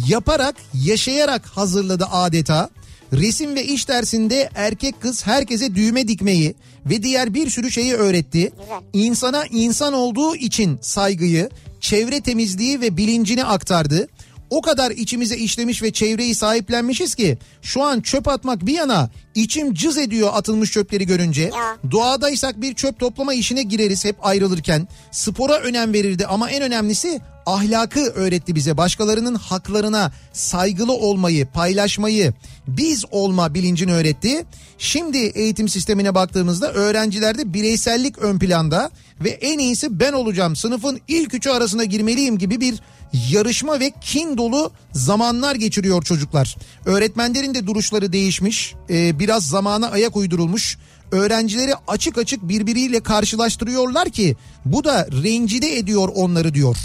yaparak, yaşayarak hazırladı adeta. Resim ve iş dersinde erkek kız herkese düğme dikmeyi ve diğer bir sürü şeyi öğretti. Güzel. İnsana insan olduğu için saygıyı, çevre temizliği ve bilincini aktardı. O kadar içimize işlemiş ve çevreyi sahiplenmişiz ki şu an çöp atmak bir yana içim cız ediyor atılmış çöpleri görünce. Ya. Doğadaysak bir çöp toplama işine gireriz hep ayrılırken. Spora önem verirdi ama en önemlisi ahlakı öğretti bize. Başkalarının haklarına saygılı olmayı, paylaşmayı, biz olma bilincini öğretti. Şimdi eğitim sistemine baktığımızda öğrencilerde bireysellik ön planda ve en iyisi ben olacağım. Sınıfın ilk üçü arasına girmeliyim gibi bir yarışma ve kin dolu zamanlar geçiriyor çocuklar. Öğretmenlerin de duruşları değişmiş. Ee, biraz zamana ayak uydurulmuş. Öğrencileri açık açık birbiriyle karşılaştırıyorlar ki bu da rencide ediyor onları diyor.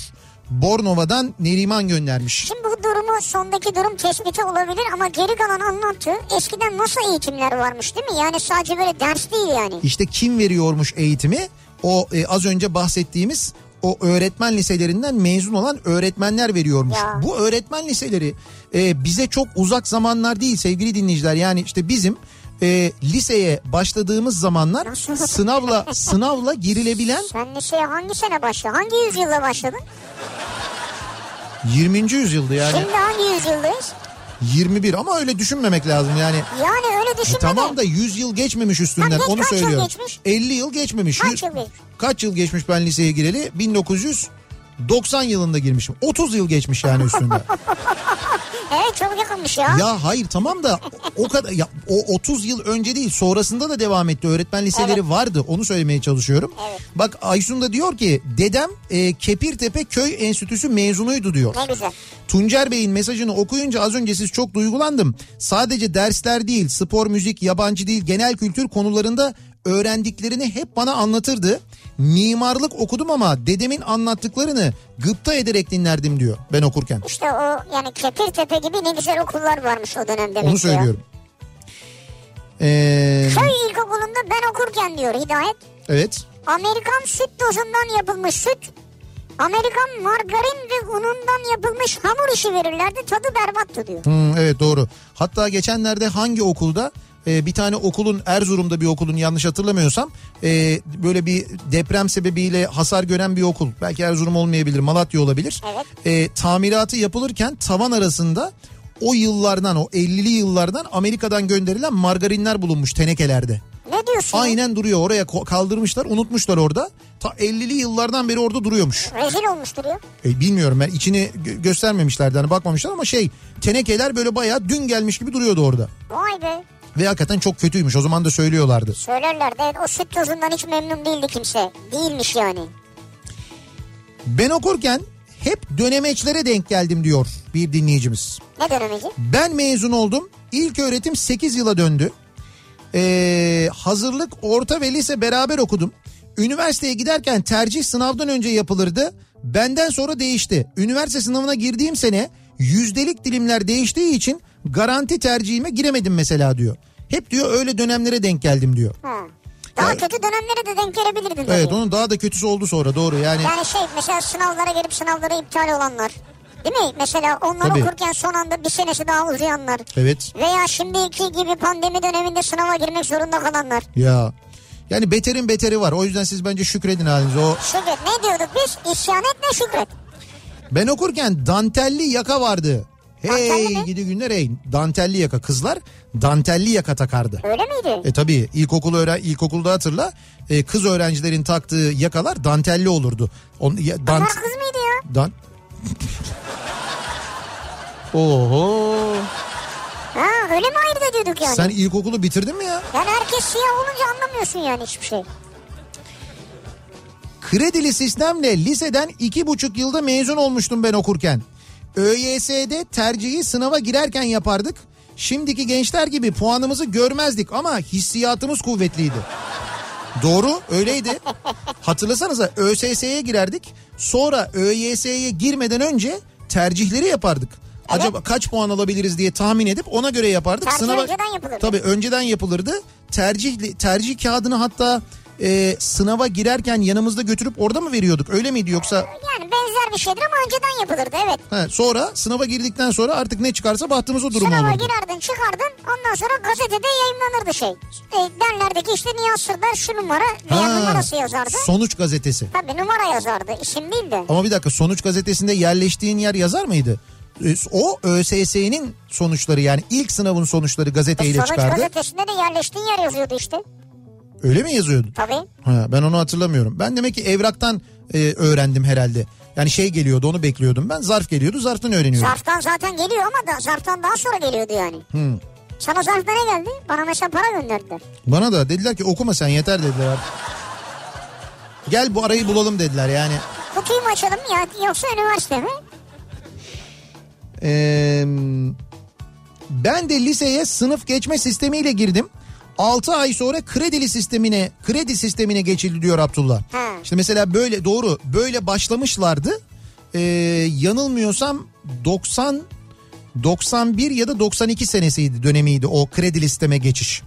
Bornova'dan Neriman göndermiş. Şimdi bu durumu sondaki durum tespiti olabilir ama geri kalan anlattı. Eskiden nasıl eğitimler varmış değil mi? Yani sadece böyle ders değil yani. İşte kim veriyormuş eğitimi? O e, az önce bahsettiğimiz o öğretmen liselerinden mezun olan öğretmenler veriyormuş. Ya. Bu öğretmen liseleri e, bize çok uzak zamanlar değil sevgili dinleyiciler. Yani işte bizim e, liseye başladığımız zamanlar sınavla sınavla girilebilen Sen liseye hangi sene başladın? Hangi yüzyılda başladın? 20. yüzyıldı yani Şimdi hangi yüzyıldayız? 21 ama öyle düşünmemek lazım yani. Yani öyle E düşünme tamam da 100 yıl geçmemiş üstünden geç, onu kaç yıl söylüyorum. geçmiş? 50 yıl geçmemiş. Kaç yıl geçmiş? Kaç yıl geçmiş ben liseye gireli? 1990 yılında girmişim. 30 yıl geçmiş yani üstünden. Evet çok yakınmış ya. ya hayır tamam da o kadar ya o 30 yıl önce değil sonrasında da devam etti. Öğretmen liseleri Evet. vardı. Onu söylemeye çalışıyorum. Evet. Bak Aysun da diyor ki dedem e, Kepirtepe Köy Enstitüsü mezunuydu diyor. Ne güzel. Tuncer Bey'in mesajını okuyunca az önce siz çok duygulandım. Sadece dersler değil, spor, müzik, yabancı dil, genel kültür konularında öğrendiklerini hep bana anlatırdı. Mimarlık okudum ama dedemin anlattıklarını gıpta ederek dinlerdim diyor ben okurken. İşte o yani Kepirtepe gibi ne güzel okullar varmış o dönem demek Onu söylüyorum. Ee, Köy ilkokulunda ben okurken diyor Hidayet. evet. Amerikan süt tozundan yapılmış süt. Amerikan margarin ve unundan yapılmış hamur işi verirlerdi. Tadı berbattı diyor. Hmm, evet doğru. Hatta geçenlerde hangi okulda e, bir tane okulun Erzurum'da bir okulun yanlış hatırlamıyorsam e, böyle bir deprem sebebiyle hasar gören bir okul. Belki Erzurum olmayabilir Malatya olabilir. Evet. E, tamiratı yapılırken tavan arasında o yıllardan o 50'li yıllardan Amerika'dan gönderilen margarinler bulunmuş tenekelerde. Ne diyorsun? Aynen duruyor oraya kaldırmışlar unutmuşlar orada. Ta 50'li yıllardan beri orada duruyormuş. Rezil olmuştur ya. E, bilmiyorum ben içini gö- göstermemişlerdi hani bakmamışlar ama şey tenekeler böyle bayağı dün gelmiş gibi duruyordu orada. Vay be. Ve hakikaten çok kötüymüş o zaman da söylüyorlardı. Söylerlerdi evet, o süt tozundan hiç memnun değildi kimse. Değilmiş yani. Ben okurken hep dönemeçlere denk geldim diyor bir dinleyicimiz. Ne dönemeci? Ben mezun oldum. İlk öğretim 8 yıla döndü. Ee, hazırlık, orta ve lise beraber okudum. Üniversiteye giderken tercih sınavdan önce yapılırdı. Benden sonra değişti. Üniversite sınavına girdiğim sene yüzdelik dilimler değiştiği için garanti tercihime giremedim mesela diyor. Hep diyor öyle dönemlere denk geldim diyor. Ha. Daha Ya- kötü dönemlere de denk gelebilirdin. Evet tabii. onun daha da kötüsü oldu sonra doğru yani. Yani şey mesela sınavlara gelip sınavları iptal olanlar. Değil mi? Mesela onlar Tabii. okurken son anda bir senesi daha uzayanlar. Evet Veya şimdiki gibi pandemi döneminde sınava girmek zorunda kalanlar. ya. Yani beterin beteri var. O yüzden siz bence şükredin halinize. O Şükret ne diyorduk biz? İsyan etme şükret. Ben okurken dantelli yaka vardı. Hey gidi günler hey. Dantelli yaka kızlar dantelli yaka takardı. Öyle miydi? E tabi ilkokul öğren ilkokulda hatırla e, kız öğrencilerin taktığı yakalar dantelli olurdu. On, ya, dant, Bunlar kız mıydı ya? dan... Oho. Ha öyle mi ayırt ediyorduk yani? Sen ilkokulu bitirdin mi ya? Yani herkes siyah olunca anlamıyorsun yani hiçbir şey. Kredili sistemle liseden iki buçuk yılda mezun olmuştum ben okurken. ÖYS'de tercihi sınava girerken yapardık. Şimdiki gençler gibi puanımızı görmezdik ama hissiyatımız kuvvetliydi. Doğru öyleydi. Hatırlasanıza ÖSS'ye girerdik. Sonra ÖYS'ye girmeden önce tercihleri yapardık. Acaba kaç puan alabiliriz diye tahmin edip ona göre yapardık. Tercih önceden yapılırdı. Tabii önceden yapılırdı. Tercih tercih kağıdını hatta e, sınava girerken yanımızda götürüp orada mı veriyorduk? Öyle miydi yoksa Yani benzer bir şeydir ama önceden yapılırdı evet. he, sonra sınava girdikten sonra artık ne çıkarsa bahtımız o durum Sınava olurdu. girerdin çıkardın ondan sonra gazetede yayınlanırdı şey. E, derlerdi ki işte Nihat Sırdar şu numara veya Ha, numarası yazardı. Sonuç gazetesi. Tabii numara yazardı isim değil de. Ama bir dakika sonuç gazetesinde yerleştiğin yer yazar mıydı? E, O ÖSS'nin sonuçları yani ilk sınavın sonuçları gazeteyle Sonuç çıkardı. gazetesinde de yerleştiğin yer yazıyordu işte. Öyle mi yazıyordu? Tabii. Ha, ben onu hatırlamıyorum. Ben demek ki evraktan e, öğrendim herhalde. Yani şey geliyordu onu bekliyordum ben. Zarf geliyordu zarftan öğreniyordum. Zarftan zaten geliyor ama da zarftan daha sonra geliyordu yani. Sana zarfta ne geldi? Bana mesela para gönderdiler. Bana da dediler ki okuma sen yeter dediler artık. Gel bu arayı bulalım dediler yani. Kutuyu mu açalım ya yoksa üniversite mi? Ee, ben de liseye sınıf geçme sistemiyle girdim. 6 ay sonra kredili sistemine kredi sistemine geçildi diyor Abdullah. Ha. İşte mesela böyle doğru böyle başlamışlardı. Ee, yanılmıyorsam 90 91 ya da 92 senesiydi dönemiydi o kredi sisteme geçiş.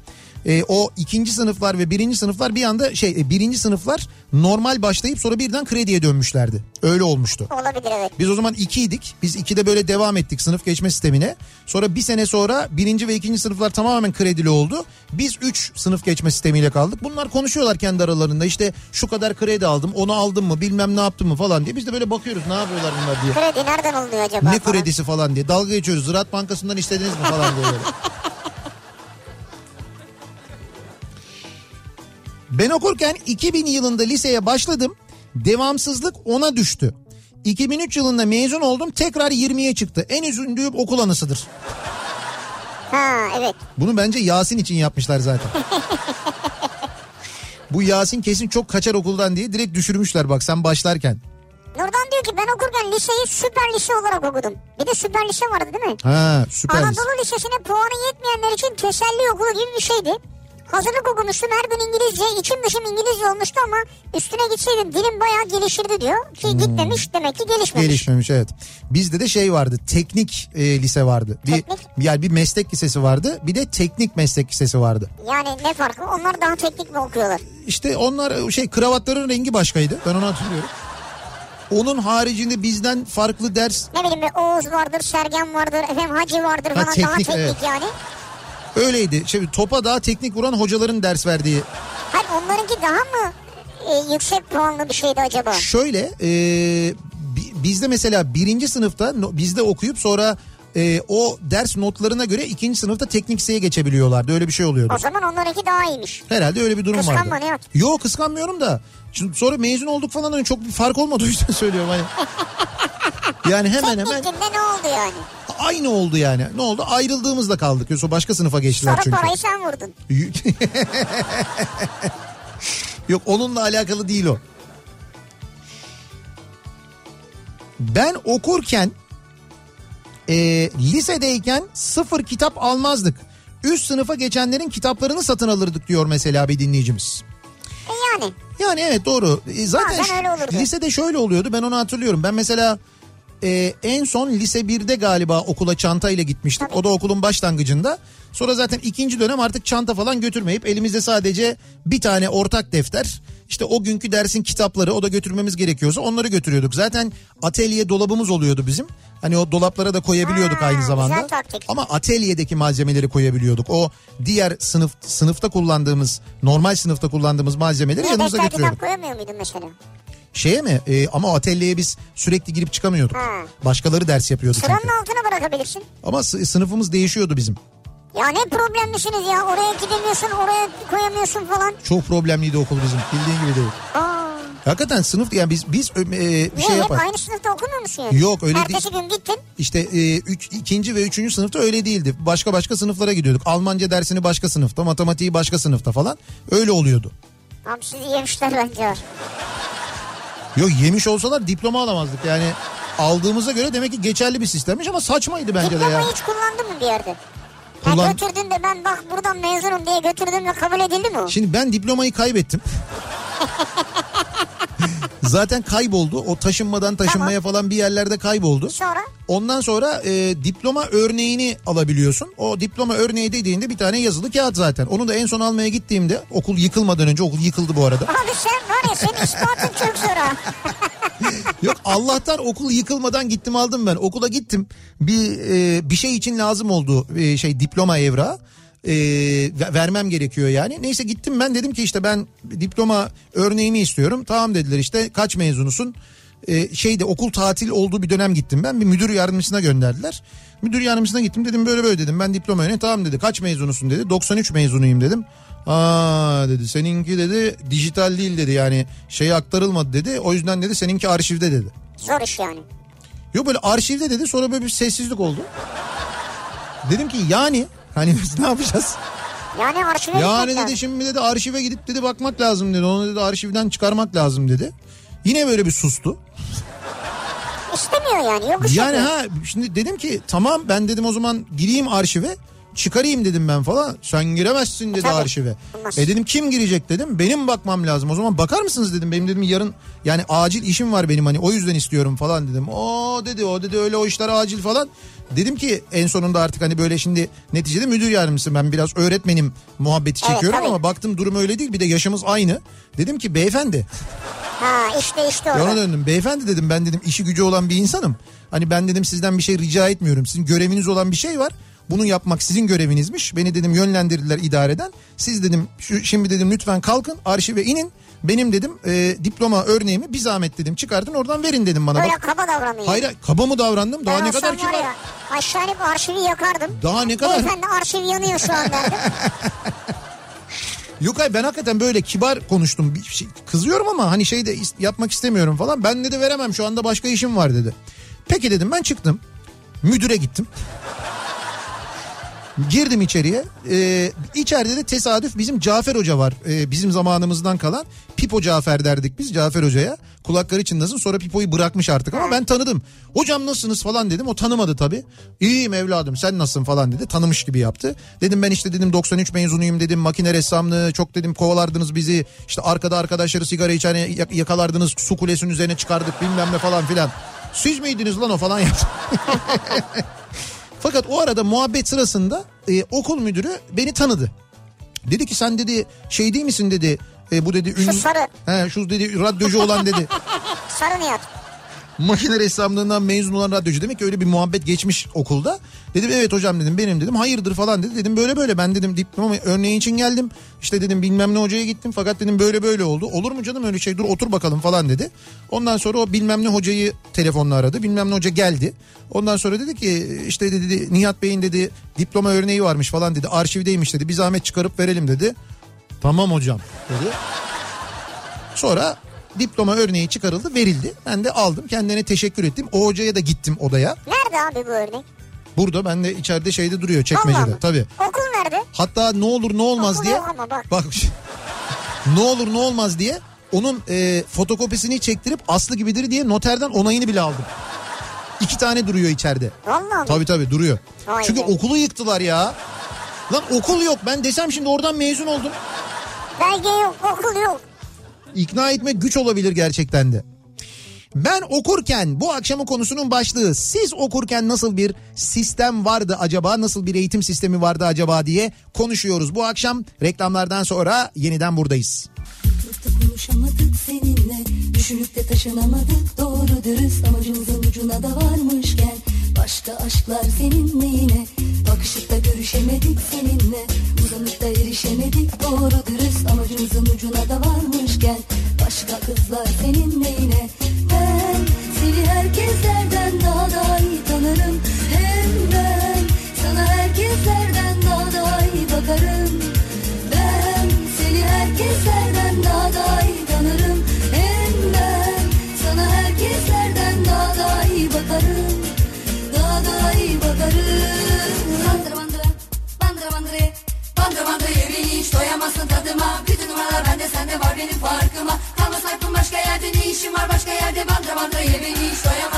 Ee, o ikinci sınıflar ve birinci sınıflar bir anda şey e, birinci sınıflar normal başlayıp sonra birden krediye dönmüşlerdi. Öyle olmuştu. Olabilir evet. Biz o zaman ikiydik. Biz ikide böyle devam ettik sınıf geçme sistemine. Sonra bir sene sonra birinci ve ikinci sınıflar tamamen kredili oldu. Biz üç sınıf geçme sistemiyle kaldık. Bunlar konuşuyorlar kendi aralarında. İşte şu kadar kredi aldım, onu aldım mı, bilmem ne yaptım mı falan diye. Biz de böyle bakıyoruz ne yapıyorlar bunlar diye. Kredi nereden oluyor acaba? Ne falan. kredisi falan diye. Dalga geçiyoruz. Ziraat Bankası'ndan istediniz mi falan diye böyle. Ben okurken 2000 yılında liseye başladım. Devamsızlık ona düştü. 2003 yılında mezun oldum tekrar 20'ye çıktı. En üzüldüğüm okul anısıdır. Ha evet. Bunu bence Yasin için yapmışlar zaten. Bu Yasin kesin çok kaçar okuldan diye direkt düşürmüşler bak sen başlarken. Nurdan diyor ki ben okurken liseyi süper lise olarak okudum. Bir de süper lise vardı değil mi? Ha süper. Anadolu Lisesi'ne puanı yetmeyenler için teselli okulu gibi bir şeydi. Hazırlık okumuştum her gün İngilizce içim dışım İngilizce olmuştu ama üstüne gitseydim dilim bayağı gelişirdi diyor. Ki gitmemiş demek ki gelişmemiş. Gelişmemiş evet. Bizde de şey vardı teknik e, lise vardı. Bir, Teknik? yani bir meslek lisesi vardı bir de teknik meslek lisesi vardı. Yani ne farkı onlar daha teknik mi okuyorlar? İşte onlar şey kravatların rengi başkaydı ben onu hatırlıyorum. Onun haricinde bizden farklı ders Ne bileyim Oğuz vardır, Sergen vardır, efendim Hacı vardır Ha, falan daha teknik, teknik evet. yani. Öyleydi. Şey, topa daha teknik vuran hocaların ders verdiği. Hayır onlarınki daha mı e, yüksek puanlı bir şeydi acaba? Şöyle e, bi- bizde mesela birinci sınıfta bizde okuyup sonra e, o ders notlarına göre ikinci sınıfta teknik liseye geçebiliyorlardı. Öyle bir şey oluyordu. O zaman onlarınki daha iyiymiş. Herhalde öyle bir durum vardı. Kıskanma, Nihat. Yok kıskanmıyorum da. Şimdi sonra mezun olduk falan hani çok bir fark olmadı o yüzden söylüyorum hani. Yani hemen hemen Teknikinde ne oldu yani? Aynı oldu yani. Ne oldu? Ayrıldığımızda kaldık. Yoksa başka sınıfa geçtiler Sonra çünkü. parayı sen vurdun. Yok onunla alakalı değil o. Ben okurken e, lisedeyken sıfır kitap almazdık. Üst sınıfa geçenlerin kitaplarını satın alırdık diyor mesela bir dinleyicimiz. E yani. Yani evet doğru. E, Zaten Bazen öyle olurdu. lisede şöyle oluyordu ben onu hatırlıyorum. Ben mesela e, en son lise 1'de galiba okula çantayla gitmiştim. O da okulun başlangıcında. Sonra zaten ikinci dönem artık çanta falan götürmeyip elimizde sadece bir tane ortak defter. İşte o günkü dersin kitapları o da götürmemiz gerekiyorsa onları götürüyorduk. Zaten atölye dolabımız oluyordu bizim. Hani o dolaplara da koyabiliyorduk Ha, aynı zamanda. Ama atölyedeki malzemeleri koyabiliyorduk. O diğer sınıf sınıfta kullandığımız normal sınıfta kullandığımız malzemeleri Niye yanımıza götürüyorduk. kitap koyamıyor muydun mesela? Şeye mi? Ee, ama o atölyeye biz sürekli girip çıkamıyorduk. Ha. Başkaları ders yapıyordu Sıranın çünkü. altına bırakabilirsin. Ama sı- sınıfımız değişiyordu bizim. Ya ne problemlisiniz ya oraya gidemiyorsun oraya koyamıyorsun falan. Çok problemliydi okul bizim. Bildiğin gibi değil. Aa, Hakikaten sınıf yani biz biz e, bir niye şey hep yapar. aynı sınıfta okumuyor musun yani? Yok, öyle Ertesi gün gittin. İşte e, üç, ikinci ve üçüncü sınıfta öyle değildi. Başka başka sınıflara gidiyorduk. Almanca dersini başka sınıfta, matematiği başka sınıfta falan. Öyle oluyordu. Abi sizi yemişler bence. Yok yemiş olsalar diploma alamazdık. Yani aldığımıza göre demek ki geçerli bir sistemmiş ama saçmaydı bence de ya. Diplomayı hiç kullandın mı bir yerde? Kullan- Ya götürdün de ben bak buradan mezunum diye götürdüm ve kabul edildi mi o? Şimdi ben diplomayı kaybettim. Zaten kayboldu. O taşınmadan taşınmaya falan bir yerlerde kayboldu. Sonra Ondan sonra e, diploma örneğini alabiliyorsun. O diploma örneği dediğinde bir tane yazılı kağıt zaten. Onu da en son almaya gittiğimde okul yıkılmadan önce okul yıkıldı bu arada. abi sen var ya senin ispatın çok zor. Yok Allah'tan okul yıkılmadan gittim aldım ben. Okula gittim. Bir e, bir şey için lazım oldu e, şey diploma evrağı. E, ve- vermem gerekiyor yani. Neyse gittim ben dedim ki işte ben diploma örneğimi istiyorum. Tamam dediler işte kaç mezunusun? E, şeyde okul tatil olduğu bir dönem gittim ben. Bir müdür yardımcısına gönderdiler. Müdür yardımcısına gittim dedim böyle böyle dedim. Ben diploma örneği tamam dedi. Kaç mezunusun dedi. 93 mezunuyum dedim. Aa dedi seninki dedi dijital değil dedi yani şey aktarılmadı dedi. O yüzden dedi seninki arşivde dedi. Zor iş yani. Yok böyle arşivde dedi sonra böyle bir sessizlik oldu. Dedim ki yani hani biz ne yapacağız? Yani arşive Yani dedi şimdi dedi arşive gidip dedi bakmak lazım dedi. Onu dedi arşivden çıkarmak lazım dedi. Yine böyle bir sustu. İstemiyor yani yok iş Yani yapıyor. ha şimdi dedim ki tamam ben dedim o zaman gireyim arşive çıkarayım dedim ben falan. Sen giremezsin dedi Tabii, arşive. olmaz. E dedim kim girecek dedim. Benim bakmam lazım. O zaman bakar mısınız dedim. Benim dedim yarın yani acil işim var benim hani o yüzden istiyorum falan dedim. O dedi o dedi öyle o işler acil falan. Dedim ki en sonunda artık hani böyle şimdi neticede müdür yardımcısı ben biraz öğretmenim muhabbeti Evet, çekiyorum tabii. ama baktım durum öyle değil bir de yaşımız aynı. Dedim ki beyefendi Ha işte işte ya ona döndüm. Beyefendi dedim ben dedim işi gücü olan bir insanım. Hani ben dedim sizden bir şey rica etmiyorum. Sizin göreviniz olan bir şey var. Bunu yapmak sizin görevinizmiş. Beni dedim yönlendirdiler idareden. Siz dedim şu, şimdi dedim lütfen kalkın arşive inin. Benim dedim e, diploma örneğimi bir zahmet dedim çıkartın oradan verin dedim bana. Böyle Bak, kaba davranıyor. hayır kaba mı davrandım? Daha ben ne kadar var kibar. ya aşağı inip arşivi yakardım. Daha ne kadar- Beyefendi arşiv yanıyor şu an derdim. Yok hayır ben hakikaten böyle kibar konuştum. Bir şey, kızıyorum ama hani şey de yapmak istemiyorum falan. Ben de veremem şu anda başka işim var dedi. Peki dedim ben çıktım. Müdüre gittim. Girdim içeriye. Ee, içeride de tesadüf bizim Cafer Hoca var. Ee, bizim zamanımızdan kalan. Pipo Cafer derdik biz Cafer Hoca'ya. Kulakları çınlasın sonra Pipo'yu bırakmış artık ama ben tanıdım. Hocam nasılsınız falan dedim. O tanımadı tabii. İyiyim evladım sen nasılsın falan dedi. Tanımış gibi yaptı. Dedim ben işte dedim 93 mezunuyum dedim. Makine ressamlığı çok dedim kovalardınız bizi. İşte arkada arkadaşları sigara içene yak- yakalardınız. Su kulesinin üzerine çıkardık bilmem ne falan filan. Siz miydiniz lan o falan yaptı. Fakat o arada muhabbet sırasında e, okul müdürü beni tanıdı. Dedi ki sen dedi şey değil misin dedi. E, bu dedi ünlü... sarı. He, şu dedi radyocu olan dedi. Sarı Nihat. Makine ressamlığından mezun olan radyocu. Demek ki öyle bir muhabbet geçmiş okulda. Dedim evet hocam dedim benim dedim. Hayırdır falan dedi. Dedim böyle böyle ben dedim diploma örneği için geldim. İşte dedim bilmem ne hocaya gittim fakat dedim böyle böyle oldu. Olur mu canım öyle şey dur otur bakalım falan dedi. Ondan sonra o bilmem ne hocayı telefonla aradı. Bilmem ne hoca geldi. Ondan sonra dedi ki işte dedi Nihat Bey'in dedi diploma örneği varmış falan dedi. Arşivdeymiş dedi. Bir zahmet çıkarıp verelim dedi. Tamam hocam dedi. Sonra diploma örneği çıkarıldı verildi. Ben de aldım kendine teşekkür ettim. O hocaya da gittim odaya. Nerede abi bu örnek? Burada ben de içeride şeyde duruyor çekmecede tabii. Okul nerede? Hatta ne olur ne olmaz Okul diye. ama bak. Bak ne olur ne olmaz diye onun e, fotokopisini çektirip aslı gibidir diye noterden onayını bile aldım. İki tane duruyor içeride. Vallahi. Tabii tabii duruyor. Vay Çünkü be. okulu yıktılar ya. Lan okul yok ben desem şimdi oradan mezun oldum. Belge yok okul yok. İkna etmek güç olabilir gerçekten de. Ben okurken bu akşamın konusunun başlığı siz okurken nasıl bir sistem vardı acaba nasıl bir eğitim sistemi vardı acaba diye konuşuyoruz. Bu akşam reklamlardan sonra yeniden buradayız. Konuşamadık seninle Düşünüp de taşınamadık doğru dürüst Amacımızın ucuna da varmışken Başka aşklar seninle yine Bakışıp da görüşemedik seninle. Uzanıp da erişemedik doğru dürüst Amacımızın ucuna da varmışken. Başka kızlar seninle yine. Ben seni herkeslerden daha da iyi tanırım. Hem ben sana herkeslerden daha da iyi bakarım. Ben seni herkeslerden daha da iyi tanırım Bandıra yemeği hiç doyamazsın tadıma. Bütün numaralar bende sende var benim farkıma. Kalma sakın başka yerde ne işin var? Başka yerde Bandıra bandıra yemeği hiç doyamazsın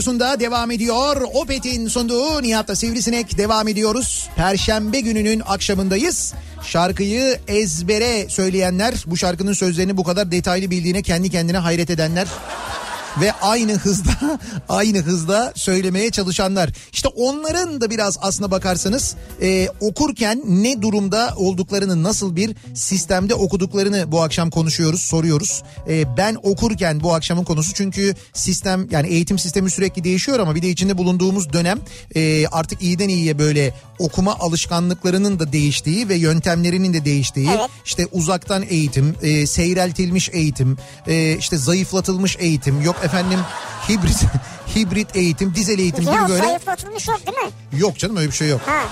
radyosunda devam ediyor. Opet'in sunduğu Nihat'la Sivrisinek devam ediyoruz. Perşembe gününün akşamındayız. Şarkıyı ezbere söyleyenler, bu şarkının sözlerini bu kadar detaylı bildiğine kendi kendine hayret edenler ve aynı hızda aynı hızda söylemeye çalışanlar. İşte onların da biraz aslına bakarsanız e, okurken ne durumda olduklarını nasıl bir sistemde okuduklarını bu akşam konuşuyoruz soruyoruz. E, ben okurken bu akşamın konusu çünkü sistem yani eğitim sistemi sürekli değişiyor ama bir de içinde bulunduğumuz dönem e, artık iyiden iyiye böyle okuma alışkanlıklarının da değiştiği ve yöntemlerinin de değiştiği Evet. işte uzaktan eğitim, e, seyreltilmiş eğitim, e, işte zayıflatılmış eğitim, yok efendim hibrit hibrit eğitim, dizel eğitim Ya gibi böyle. zayıflatılmış yok değil mi? Yok canım öyle bir şey yok. Ha.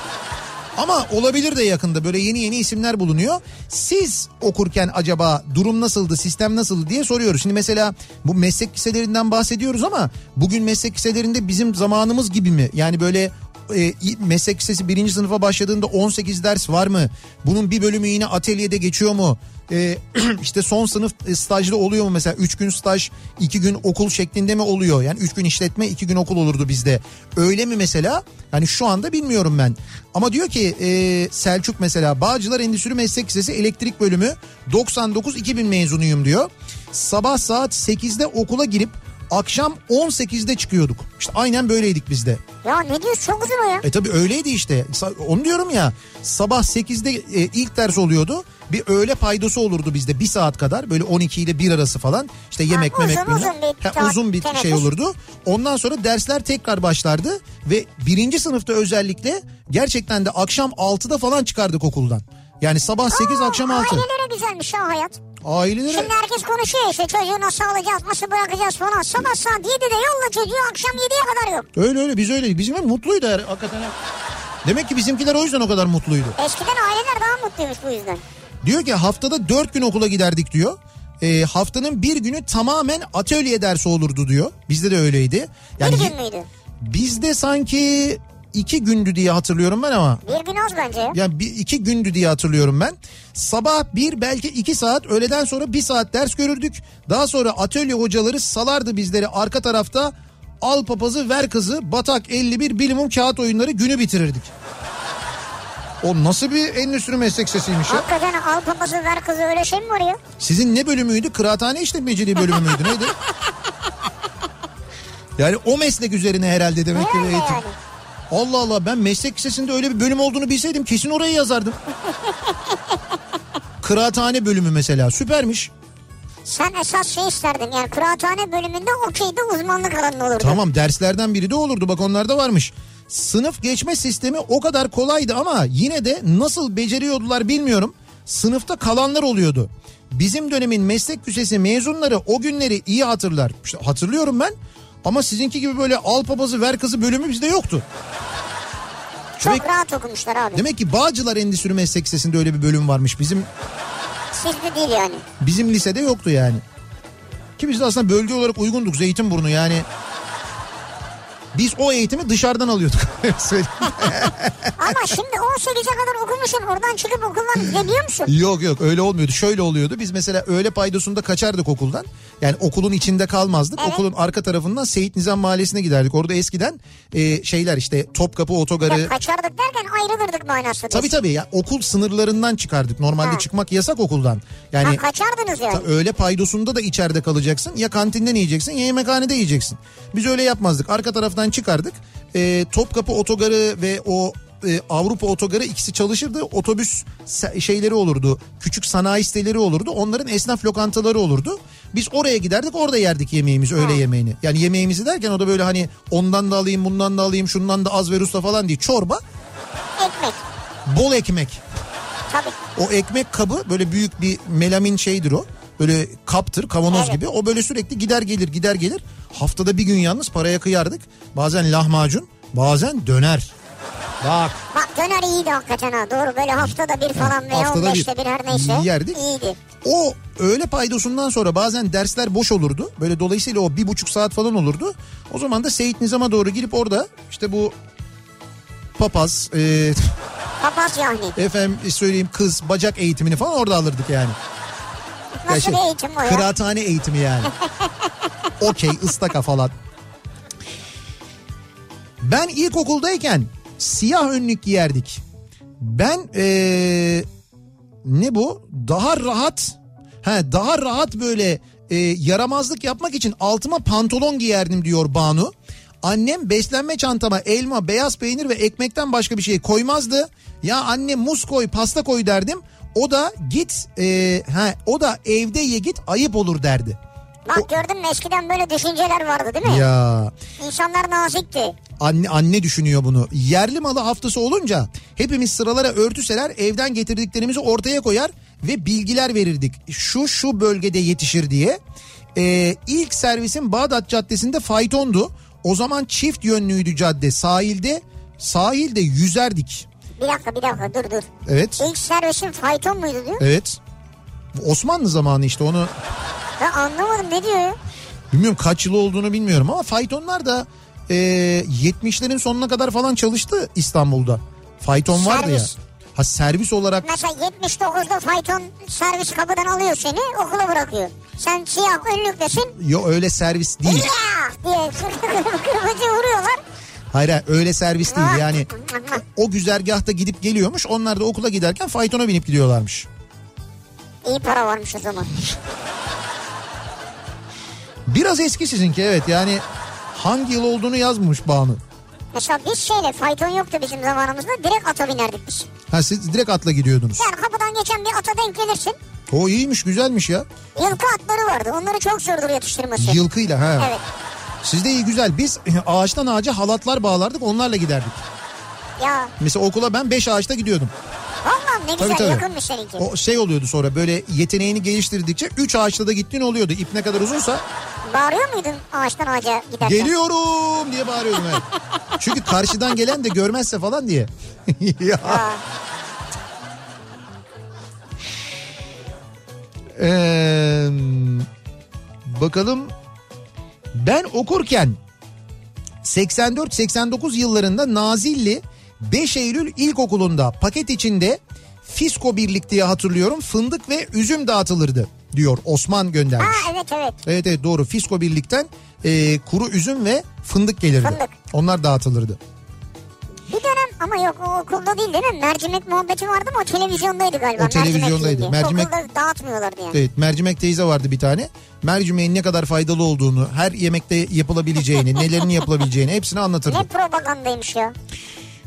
Ama olabilir de yakında böyle yeni yeni isimler bulunuyor. Siz okurken acaba durum nasıldı, sistem nasıldı diye soruyoruz. Şimdi mesela bu meslek liselerinden bahsediyoruz ama bugün meslek liselerinde bizim zamanımız gibi mi? Yani böyle e, meslek lisesi birinci sınıfa başladığında 18 ders var mı? Bunun bir bölümü yine atölyede geçiyor mu? E, işte son sınıf e, stajda oluyor mu mesela 3 gün staj 2 gün okul şeklinde mi oluyor? Yani 3 gün işletme 2 gün okul olurdu bizde. Öyle mi mesela? Yani şu anda bilmiyorum ben. Ama diyor ki e, Selçuk mesela Bağcılar Endüstri Meslek Lisesi elektrik bölümü 99-2000 mezunuyum diyor. Sabah saat 8'de okula girip akşam 18'de çıkıyorduk. İşte aynen böyleydik biz de. Ya ne diyorsun çok uzun o ya. E tabii öyleydi işte. Onu diyorum ya. Sabah 8'de e, ilk ders oluyordu. Bir öğle paydası olurdu bizde bir saat kadar. Böyle 12 ile 1 arası falan. İşte yemek uzun, memek bilmem. uzun bir Ha, uzun bir teneffüs. şey olurdu. Ondan sonra dersler tekrar başlardı. Ve birinci sınıfta özellikle gerçekten de akşam 6'da falan çıkardık okuldan. Yani sabah 8 Aa, akşam 6. Ailelere güzelmiş ya hayat. Ailelere Şimdi herkes konuşuyor işte çocuğu nasıl alacağız nasıl bırakacağız falan. Sabah saat 7'de yolla çocuğu akşam 7'ye kadar yok. öyle öyle biz öyle. Bizim ev mutluydu her- hakikaten. Demek ki bizimkiler o yüzden o kadar mutluydu. Eskiden aileler daha mutluymuş bu yüzden. Diyor ki haftada dört gün okula giderdik diyor. E, haftanın bir günü tamamen atölye dersi olurdu diyor. Bizde de öyleydi. Yani bir gün müydü? bizde sanki iki gündü diye hatırlıyorum ben ama. Bir gün az bence ya. Yani bir, iki gündü diye hatırlıyorum ben. Sabah bir belki iki saat öğleden sonra bir saat ders görürdük. Daha sonra atölye hocaları salardı bizleri arka tarafta al papazı ver kızı batak 51 bilimum kağıt oyunları günü bitirirdik. O nasıl bir endüstri meslek sesiymiş ya? Hakikaten al papazı ver kızı öyle şey mi var ya? Sizin ne bölümüydü? Kıraathane işletmeciliği bölümü müydü? Neydi? Yani o meslek üzerine herhalde demek ki eğitim. yani. Allah Allah ben meslek lisesinde öyle bir bölüm olduğunu bilseydim kesin oraya yazardım. Kıraathane bölümü mesela süpermiş. Sen esas şey isterdin yani kıraathane bölümünde okeyde uzmanlık alanın olurdu. Tamam derslerden biri de olurdu bak onlarda varmış. Sınıf geçme sistemi o kadar kolaydı ama yine de nasıl beceriyordular bilmiyorum. Sınıfta kalanlar oluyordu. Bizim dönemin meslek lisesi mezunları o günleri iyi hatırlar. İşte hatırlıyorum ben ama sizinki gibi böyle al papazı ver kızı bölümü bizde yoktu. Çok Demek, rahat okumuşlar abi. demek ki Bağcılar Endüstri Meslek Lisesi'nde öyle bir bölüm varmış. Bizim Sizde değil yani. bizim lisede yoktu yani. Ki biz de aslında bölge olarak uygunduk Zeytinburnu yani. Biz o eğitimi dışarıdan alıyorduk. Ama şimdi 18'e kadar okumuşsun oradan çıkıp okuldan gidebiliyor musun? yok yok öyle olmuyordu. Şöyle oluyordu. Biz mesela öğle paydosunda kaçardık okuldan. Yani okulun içinde kalmazdık. Evet. Okulun arka tarafından Seyit Nizam Mahallesi'ne giderdik. Orada eskiden e, şeyler işte Topkapı otogarı. Ya kaçardık derken ayrılırdık manasında. Tabii tabii ya okul sınırlarından çıkardık. Normalde Ha. çıkmak yasak okuldan. Yani Ha, kaçardınız yani. Öğle paydosunda da içeride kalacaksın. Ya kantinden yiyeceksin ya yemekhanede yiyeceksin. Biz öyle yapmazdık. Arka taraftan çıkardık. Ee, Topkapı otogarı ve o e, Avrupa otogarı ikisi çalışırdı. Otobüs şeyleri olurdu. Küçük sanayi siteleri olurdu. Onların esnaf lokantaları olurdu. Biz oraya giderdik orada yerdik yemeğimizi öğle yemeğini. Yani yemeğimizi derken o da böyle hani ondan da alayım bundan da alayım şundan da az ver usta falan değil. Çorba Ekmek. bol ekmek. Tabii. O ekmek kabı böyle büyük bir melamin şeydir o. Böyle kaptır kavanoz Evet. gibi. O böyle sürekli gider gelir gider gelir. Haftada bir gün yalnız paraya kıyardık. Bazen lahmacun bazen döner. Bak Bak döner iyiydi hakikaten ha. Doğru böyle haftada bir falan veya haftada 15'te bir bir her neyse. yerdik. İyiydi. o öğle paydosundan sonra bazen dersler boş olurdu. Böyle dolayısıyla o bir buçuk saat falan olurdu. O zaman da Seyit Nizam'a doğru girip orada işte bu papaz, e, Papaz yani. efendim söyleyeyim kız, bacak eğitimini falan orada alırdık yani. Nasıl şey, bir eğitim o ya? Kıraathane eğitimi yani. Okey ıstaka falan. Ben ilkokuldayken siyah önlük giyerdik. Ben ee, ne bu? Daha rahat he, daha rahat böyle e, yaramazlık yapmak için altıma pantolon giyerdim diyor Banu. Annem beslenme çantama elma, beyaz peynir ve ekmekten başka bir şey koymazdı. Ya anne muz koy, pasta koy derdim. O da git, e, he, o da evde ye git ayıp olur derdi. Bak gördün mü eskiden böyle düşünceler vardı değil mi? Ya İnsanlar nazikti. anne anne düşünüyor bunu. Yerli malı haftası olunca hepimiz sıralara örtüseler evden getirdiklerimizi ortaya koyar ve bilgiler verirdik. Şu şu bölgede yetişir diye. Ee, ilk servisin Bağdat Caddesi'nde faytondu. O zaman çift yönlüydü cadde. Sahilde sahilde yüzerdik. Bir dakika bir dakika dur dur. Evet. İlk servisin fayton muydu diyor. Evet. Osmanlı zamanı işte onu Ben anlamadım ne diyor ya? bilmiyorum kaç yıl olduğunu bilmiyorum ama faytonlar da e, 70'lerin sonuna kadar falan çalıştı İstanbul'da. Fayton vardı ya. Ha servis olarak Mesela 79'da fayton servis kapıdan alıyor seni okula bırakıyor. Sen siyah önlüklesin. yo öyle servis değil. Ya diye kırmızı vuruyorlar. Hayır hayır, öyle servis değil yani. O güzergahta gidip geliyormuş. Onlar da okula giderken faytona binip gidiyorlarmış. İyi para varmış o zaman. Biraz eski sizinki evet yani hangi yıl olduğunu yazmamış Banu. Mesela biz şeyle fayton yoktu bizim zamanımızda direkt ata binerdik biz. Ha siz direkt atla gidiyordunuz. Yani kapıdan geçen bir ata denk gelirsin. O iyiymiş güzelmiş ya. Yılkı atları vardı onları çok zordur yetiştirmesi. Yılkıyla ha. Evet. Sizde iyi güzel. Biz ağaçtan ağaca halatlar bağlardık onlarla giderdik. Ya Mesela okula ben 5 ağaçta gidiyordum. vallahi ne güzel Tabii, tabii. yakınmış seninki. O şey oluyordu sonra böyle yeteneğini geliştirdikçe 3 ağaçta da gittiğin oluyordu. İp ne kadar uzunsa Bağırıyor muydun ağaçtan ağaca giderken? geliyorum diye bağırıyordum ben. Çünkü karşıdan gelen de görmezse falan diye. ya. Aa, Ee, bakalım ben okurken 84-89 yıllarında Nazilli 5 Eylül İlkokulu'nda paket içinde Fisko Birlik diye hatırlıyorum fındık ve üzüm dağıtılırdı diyor Osman göndermiş. ha evet evet. Evet evet doğru Fisko Birlik'ten e, kuru üzüm ve fındık gelirdi. Fındık. Onlar dağıtılırdı. Bir dönem ama yok o okulda değil değil mi? Mercimek muhabbeti vardı mı? O televizyondaydı galiba. O televizyondaydı. Mercimek. Mercimek- Okulda dağıtmıyorlardı yani. Evet mercimek teyze vardı bir tane. Mercimeğin ne kadar faydalı olduğunu, her yemekte yapılabileceğini, nelerin yapılabileceğini hepsini anlatırdı. Ne propagandaymış ya.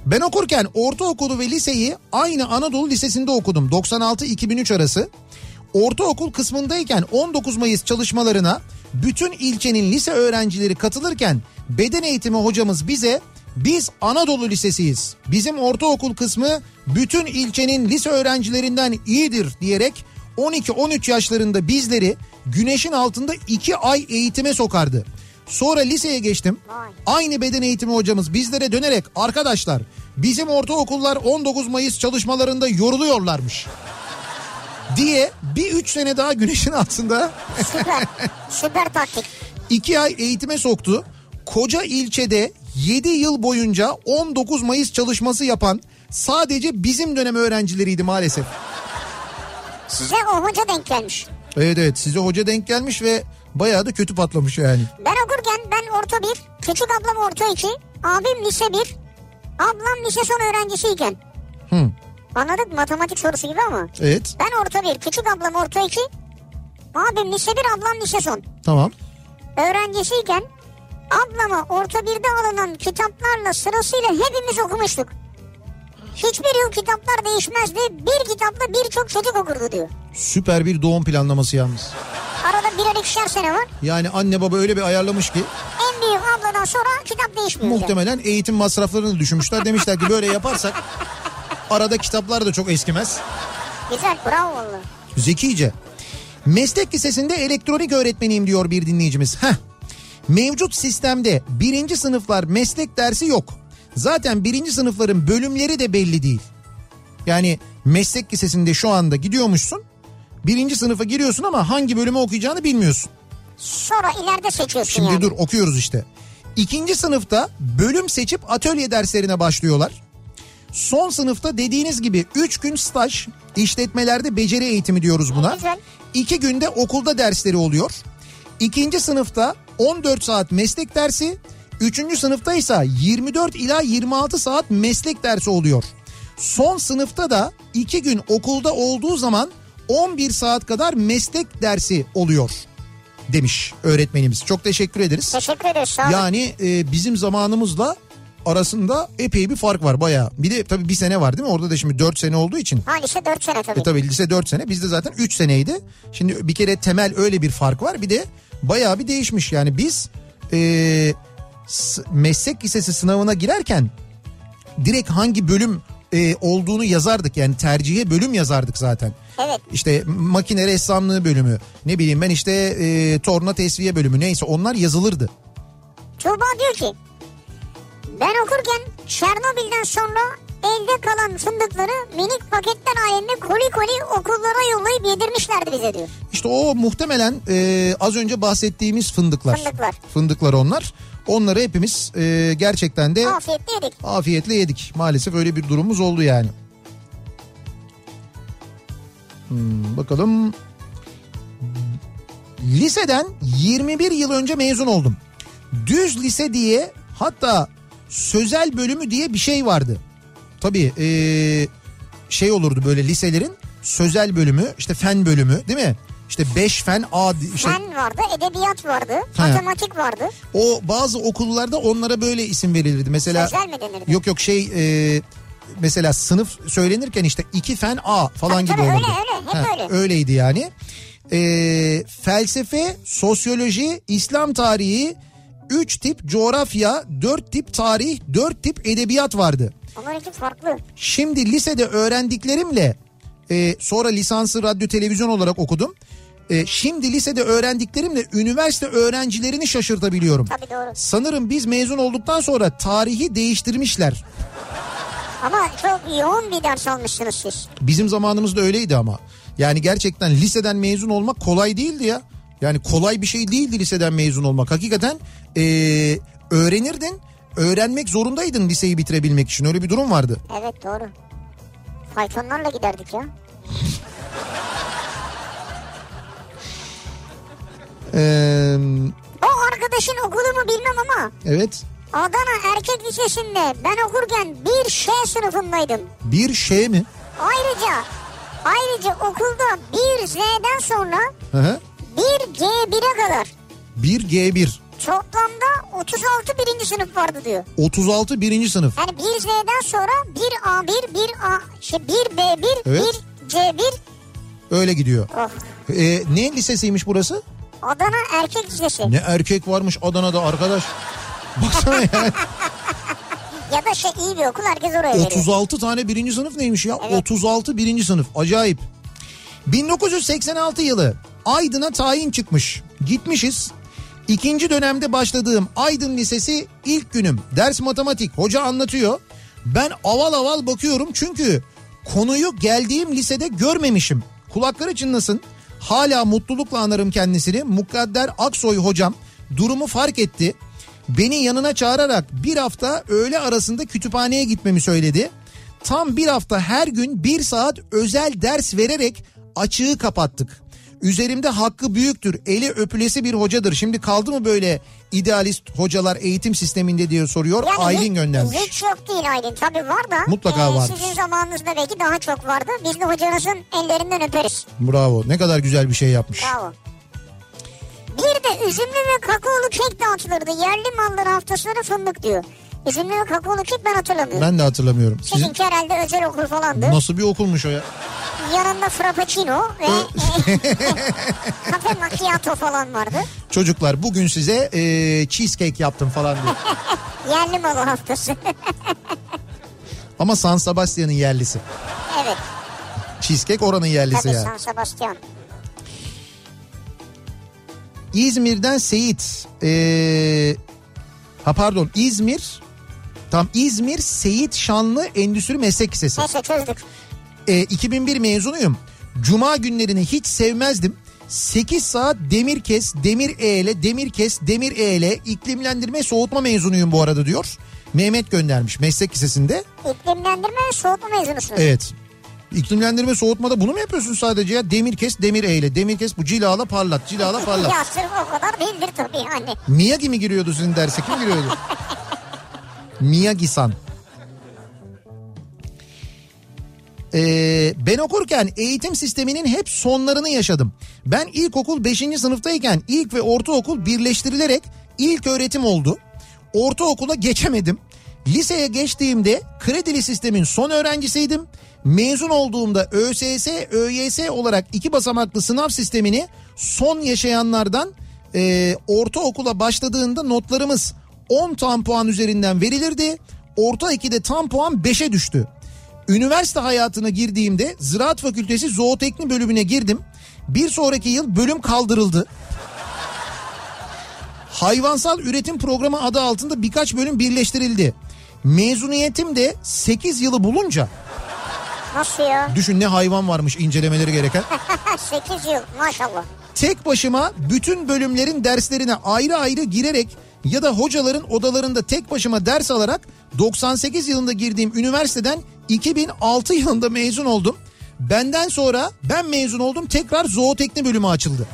Ben okurken ortaokulu ve liseyi aynı Anadolu Lisesi'nde okudum. 96-2003 arası. Ortaokul kısmındayken 19 Mayıs çalışmalarına bütün ilçenin lise öğrencileri katılırken beden eğitimi hocamız bize biz Anadolu Lisesiyiz. Bizim ortaokul kısmı bütün ilçenin lise öğrencilerinden iyidir diyerek 12-13 yaşlarında bizleri güneşin altında 2 ay eğitime sokardı. Sonra liseye geçtim. Aynı beden eğitimi hocamız bizlere dönerek arkadaşlar bizim ortaokullar 19 Mayıs çalışmalarında yoruluyorlarmış. Diye bir üç sene daha güneşin altında Süper. Süper taktik. iki ay eğitime soktu. Koca ilçede 7 yıl boyunca 19 Mayıs çalışması yapan sadece bizim dönem öğrencileriydi maalesef. Size o hoca denk gelmiş. Evet evet size hoca denk gelmiş ve bayağı da kötü patlamış yani. Ben okurken ben orta bir, küçük ablam orta iki, abim lise bir, ablam lise son öğrencisiyken. Hı. Anladık matematik sorusu gibi ama. Evet Ben orta bir, küçük ablam orta iki, abim lise bir, ablam lise son. tamam. Öğrencisiyken ablama orta birde alınan kitaplarla sırasıyla hepimiz okumuştuk. Hiçbir yıl kitaplar değişmezdi. Bir kitapla birçok çocuk okurdu diyor. Süper bir doğum planlaması yalnız. Arada birer ikişer sene var. Yani anne baba öyle bir ayarlamış ki En büyük abladan sonra kitap değişmiyor. muhtemelen eğitim masraflarını düşünmüşler. Demişler ki böyle yaparsak arada kitaplar da çok eskimez. Güzel bravo valla. Zekice. Meslek lisesinde elektronik öğretmeniyim diyor bir dinleyicimiz. Heh. Mevcut sistemde birinci sınıflar meslek dersi yok. Zaten birinci sınıfların bölümleri de belli değil. Yani meslek lisesinde şu anda gidiyormuşsun. Birinci sınıfa giriyorsun ama hangi bölümü okuyacağını bilmiyorsun. Sonra ileride seçiyorsun Şimdi yani. dur okuyoruz işte. İkinci sınıfta bölüm seçip atölye derslerine başlıyorlar. Son sınıfta dediğiniz gibi 3 gün staj, işletmelerde beceri eğitimi diyoruz buna. Güzel. 2 günde okulda dersleri oluyor. İkinci sınıfta 14 saat meslek dersi, Üçüncü sınıftaysa 24 ila 26 saat meslek dersi oluyor. Son sınıfta da iki gün okulda olduğu zaman 11 saat kadar meslek dersi oluyor demiş öğretmenimiz. Çok teşekkür ederiz. Teşekkür ederiz sağ olun. Yani e, bizim zamanımızla arasında epey bir fark var bayağı. Bir de tabii bir sene var değil mi? Orada da şimdi 4 sene olduğu için. Ha lise 4 sene tabii. E tabii lise 4 sene bizde zaten 3 seneydi. Şimdi bir kere temel öyle bir fark var. Bir de bayağı bir değişmiş. Yani biz e, meslek lisesi sınavına girerken direkt hangi bölüm e, olduğunu yazardık. Yani tercihe bölüm yazardık zaten. Evet. İşte makine ressamlığı bölümü ne bileyim ben işte e, torna tesviye bölümü neyse onlar yazılırdı. Tuğba diyor ki ben okurken Çernobil'den sonra elde kalan fındıkları minik paketler halinde koli koli okullara yollayıp yedirmişlerdi bize diyor. İşte o muhtemelen e, az önce bahsettiğimiz fındıklar. Fındıklar. Fındıklar onlar. Onları hepimiz e, gerçekten de Afiyetle yedik. afiyetle yedik. Maalesef öyle bir durumumuz oldu yani. Hmm, bakalım. Liseden 21 yıl önce mezun oldum. Düz lise diye hatta sözel bölümü diye bir şey vardı. Tabii ee, şey olurdu böyle liselerin sözel bölümü işte fen bölümü değil mi? İşte 5 fen A işte Fen vardı, edebiyat vardı, Ha. matematik vardı. o bazı okullarda onlara böyle isim verilirdi. Mesela Sözel mi denirdi? Yok yok şey e, mesela sınıf söylenirken işte iki fen A falan Tabii, gibi olurdu. öyle, öyle, hep öyle. Öyleydi yani. E, felsefe, sosyoloji, İslam tarihi, üç tip coğrafya, dört tip tarih, dört tip edebiyat vardı. Onlar iki farklı. Şimdi lisede öğrendiklerimle e, sonra lisansı radyo televizyon olarak okudum. E, şimdi lisede öğrendiklerimle üniversite öğrencilerini şaşırtabiliyorum. Tabii doğru. Sanırım biz mezun olduktan sonra tarihi değiştirmişler. Ama çok yoğun bir ders almışsınız siz. Bizim zamanımızda öyleydi ama. Yani gerçekten liseden mezun olmak kolay değildi ya. Yani kolay bir şey değildi liseden mezun olmak. Hakikaten eee, öğrenirdin. Öğrenmek zorundaydın liseyi bitirebilmek için. Öyle bir durum vardı. Evet doğru. Faytonlarla giderdik ya. Eee, O arkadaşın okulu mu bilmem ama evet. Adana Erkek Lisesi'nde ben okurken bir şey sınıfındaydım. Bir şey mi? Ayrıca ayrıca okulda bir Z'den sonra Hı hı. Bir G1'e kadar Bir G1. toplamda 36 birinci sınıf vardı diyor. 36 birinci sınıf. Yani bir Z'den sonra bir A1, bir A, şey bir B1, Evet. bir C1. Öyle gidiyor. Of. Ee, ne lisesiymiş burası? Adana Erkek Lisesi. Ne erkek varmış Adana'da arkadaş. Baksana yani. Ya da şey iyi bir okul herkes oraya veriyor. 36 tane birinci sınıf neymiş ya? Evet. 36 birinci sınıf. Acayip. 1986 yılı Aydın'a tayin çıkmış. Gitmişiz. İkinci dönemde başladığım Aydın Lisesi ilk günüm. Ders matematik. Hoca anlatıyor. Ben aval aval bakıyorum çünkü konuyu geldiğim lisede görmemişim. Kulakları çınlasın. Hala mutlulukla anarım kendisini. Mukadder Aksoy hocam durumu fark etti. Beni yanına çağırarak bir hafta öğle arasında kütüphaneye gitmemi söyledi. Tam bir hafta her gün bir saat özel ders vererek açığı kapattık. Üzerimde hakkı büyüktür, eli öpülesi bir hocadır. Şimdi kaldı mı böyle idealist hocalar eğitim sisteminde diye soruyor. Aylin hiç- göndermiş. Hiç yok değil Aylin. Tabii var da. Mutlaka vardır. Sizin zamanınızda belki daha çok vardı. Biz de hocanızın ellerinden öperiz. Bravo ne kadar güzel bir şey yapmış. Bravo. Bir de üzümlü ve kakaolu kek dağıtılırdı. Yerli malları haftasları fındık diyor. Üzümlü ve kakaolu kek ben hatırlamıyorum. Ben de hatırlamıyorum. Sizin Sizinki herhalde özel okul falandı. nasıl bir okulmuş o ya? Yanında frappuccino ve kafe macchiato falan vardı. Çocuklar bugün size e, cheesecake yaptım falan diyor. Yerli malı haftası. Ama San Sebastian'ın yerlisi. evet. Cheesecake oranın yerlisi Tabii yani. San Sebastian. İzmir'den Seyit. Ee, ha pardon İzmir. Tam İzmir Seyit Şanlı Endüstri Meslek Lisesi. Neyse çözdük. Ee, 2001 mezunuyum. Cuma günlerini hiç sevmezdim. 8 saat demir kes, demir eğle, demir kes, demir eğle, iklimlendirme soğutma mezunuyum bu arada diyor. Mehmet göndermiş meslek lisesinde. İklimlendirme ve soğutma mezunusunuz. Evet. İklimlendirme soğutmada bunu mu yapıyorsun sadece ya? Demir kes demir eyle. Demir kes bu cilala parlat. Cilala parlat. ya sırf o kadar değildir tabii yani. Miyagi mi giriyordu sizin derse? Kim giriyordu? Miyagi-san. Ee, ben okurken eğitim sisteminin hep sonlarını yaşadım. Ben ilkokul 5. sınıftayken ilk ve ortaokul birleştirilerek ilk öğretim oldu. Ortaokula geçemedim. Liseye geçtiğimde kredili sistemin son öğrencisiydim. Mezun olduğumda ÖSS, ÖYS olarak iki basamaklı sınav sistemini son yaşayanlardan e, ortaokula başladığında notlarımız 10 tam puan üzerinden verilirdi. Orta 2'de tam puan 5'e düştü. Üniversite hayatına girdiğimde Ziraat Fakültesi Zootekni bölümüne girdim. Bir sonraki yıl bölüm kaldırıldı. Hayvansal üretim programı adı altında birkaç bölüm birleştirildi. Mezuniyetim de 8 yılı bulunca Nasıl ya? düşün ne hayvan varmış incelemeleri gereken. 8 yıl maşallah. Tek başıma bütün bölümlerin derslerine ayrı ayrı girerek ya da hocaların odalarında tek başıma ders alarak 98 yılında girdiğim üniversiteden 2006 yılında mezun oldum. Benden sonra ben mezun oldum tekrar zootekni bölümü açıldı.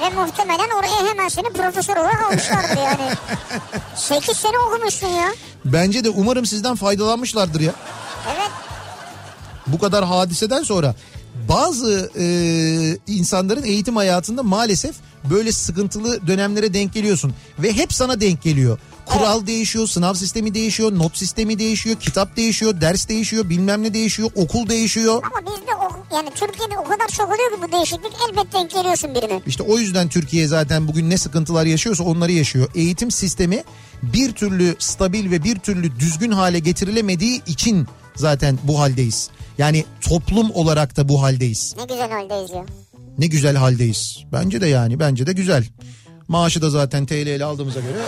Ve muhtemelen oraya hemen seni profesör olarak almışlardır yani. 8 sene okumuşsun ya. Bence de umarım sizden faydalanmışlardır ya. Evet. Bu kadar hadiseden sonra bazı e, insanların eğitim hayatında maalesef böyle sıkıntılı dönemlere denk geliyorsun ve hep sana denk geliyor. Kural değişiyor, sınav sistemi değişiyor, not sistemi değişiyor, kitap değişiyor, ders değişiyor, bilmem ne değişiyor, okul değişiyor. Ama bizde o, yani Türkiye'de o kadar çok oluyor ki bu değişiklik elbet denk geliyorsun birine. İşte o yüzden Türkiye zaten bugün ne sıkıntılar yaşıyorsa onları yaşıyor. Eğitim sistemi bir türlü stabil ve bir türlü düzgün hale getirilemediği için zaten bu haldeyiz. Yani toplum olarak da bu haldeyiz. Ne güzel haldeyiz ya. Ne güzel haldeyiz. Bence de yani bence de güzel. Maaşı da zaten TL ile aldığımıza göre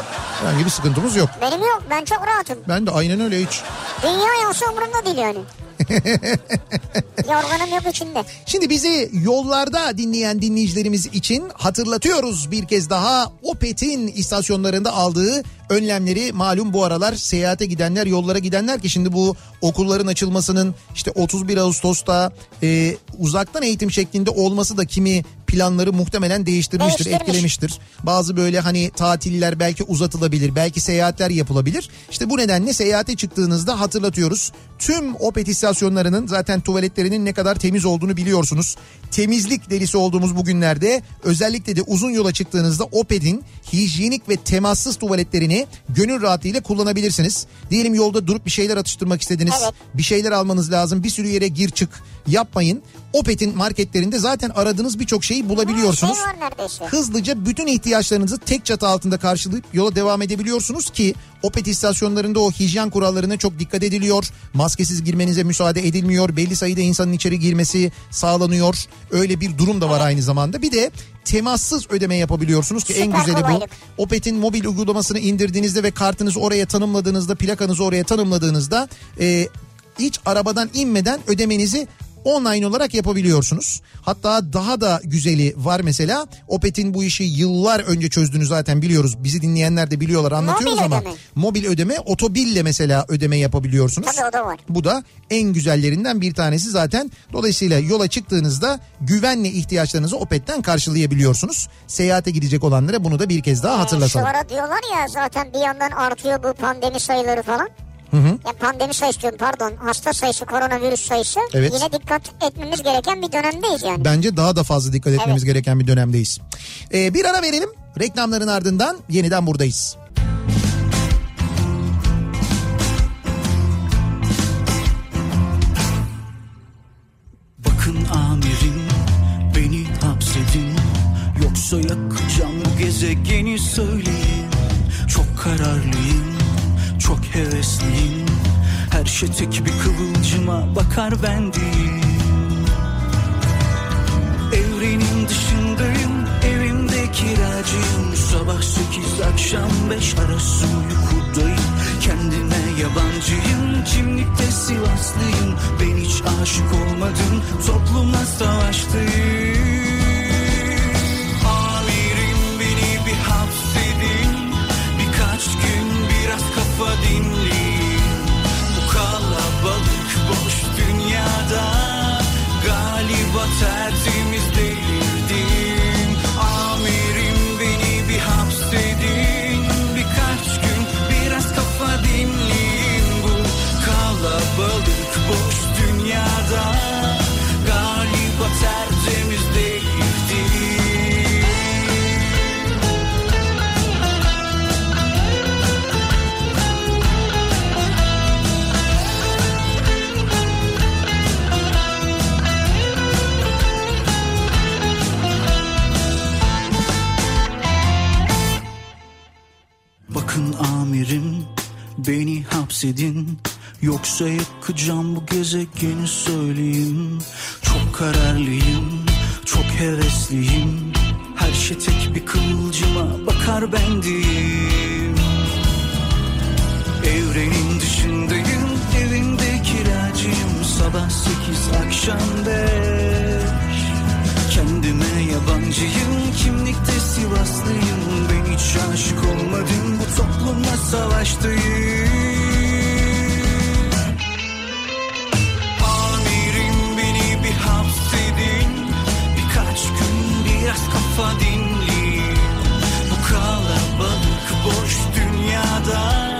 herhangi bir sıkıntımız yok. Benim yok ben çok rahatım. Ben de aynen öyle hiç. Dünya yansı umurumda değil yani. Yorganım yok içinde. Şimdi bizi yollarda dinleyen dinleyicilerimiz için hatırlatıyoruz bir kez daha Opet'in istasyonlarında aldığı önlemleri malum bu aralar seyahate gidenler yollara gidenler ki şimdi bu okulların açılmasının işte 31 Ağustos'ta e, uzaktan eğitim şeklinde olması da kimi planları muhtemelen değiştirmiştir, Değiştirmiş. etkilemiştir. Bazı böyle hani tatiller belki uzatılabilir, belki seyahatler yapılabilir. İşte bu nedenle seyahate çıktığınızda hatırlatıyoruz. Tüm Opet istasyonlarının zaten tuvaletlerinin ne kadar temiz olduğunu biliyorsunuz. Temizlik delisi olduğumuz bu günlerde özellikle de uzun yola çıktığınızda Opet'in hijyenik ve temassız tuvaletlerini gönül rahatlığıyla kullanabilirsiniz. Diyelim yolda durup bir şeyler atıştırmak istediniz. Evet. Bir şeyler almanız lazım. Bir sürü yere gir çık yapmayın. Opet'in marketlerinde zaten aradığınız birçok şeyi bulabiliyorsunuz. Şey var neredeyse. Hızlıca bütün ihtiyaçlarınızı tek çatı altında karşılayıp yola devam edebiliyorsunuz ki Opet istasyonlarında o hijyen kurallarına çok dikkat ediliyor. Maskesiz girmenize müsaade edilmiyor. Belli sayıda insanın içeri girmesi sağlanıyor. Öyle bir durum da var aynı zamanda. Bir de temassız ödeme yapabiliyorsunuz ki en Süper güzeli bu. kolaylık. Opet'in mobil uygulamasını indirdiğinizde ve kartınızı oraya tanımladığınızda, plakanızı oraya tanımladığınızda e, hiç arabadan inmeden ödemenizi online olarak yapabiliyorsunuz. Hatta daha da güzeli var mesela. Opet'in bu işi yıllar önce çözdüğünü zaten biliyoruz. Bizi dinleyenler de biliyorlar anlatıyoruz Mobil ama ödeme. mobil ödeme otobille mesela ödeme yapabiliyorsunuz. Tabii o da var. Bu da en güzellerinden bir tanesi zaten. Dolayısıyla yola çıktığınızda güvenle ihtiyaçlarınızı Opet'ten karşılayabiliyorsunuz. Seyahate gidecek olanlara bunu da bir kez daha Ee, Şu hatırlatalım. ara diyorlar ya zaten bir yandan artıyor bu pandemi sayıları falan. Ya pandemi sayısı diyorum pardon hasta sayısı koronavirüs sayısı Evet. yine dikkat etmemiz gereken bir dönemdeyiz yani. Bence daha da fazla dikkat etmemiz Evet. gereken bir dönemdeyiz. Ee, bir ara verelim. Reklamların ardından yeniden buradayız. Bakın amirim beni hapsedin Yoksa yakacağım bu gezegeni söyleyin Çok kararlıyım çok hevesliyim. Her şey tek bir kıvılcıma bakar ben değil Evrenin dışındayım evimde kiracıyım. Sabah sekiz akşam beş arası uykudayım. Kendime yabancıyım kimlikte Sivaslıyım. Ben hiç aşık olmadım toplumla savaştayım. Amirim beni bir biraz kafa dinleyin Bu kalabalık boş dünyada. Galiba tertemiz değil. Amirim beni hapsedin. Yoksa yakacağım bu gezegeni söyleyeyim. Çok kararlıyım, çok hevesliyim. Her şey tek bir kıvılcıma bakar bendim Evrenin dışındayım, evimde kiracıyım Sabah sekiz, akşam beş. Kendime yabancıyım, kimlikte Sivaslıyım hiç aşık olmadım, bu toplumla savaştayım Amirim beni bir hapsedin Birkaç gün biraz kafa dinleyin Bu kalabalık boş dünyada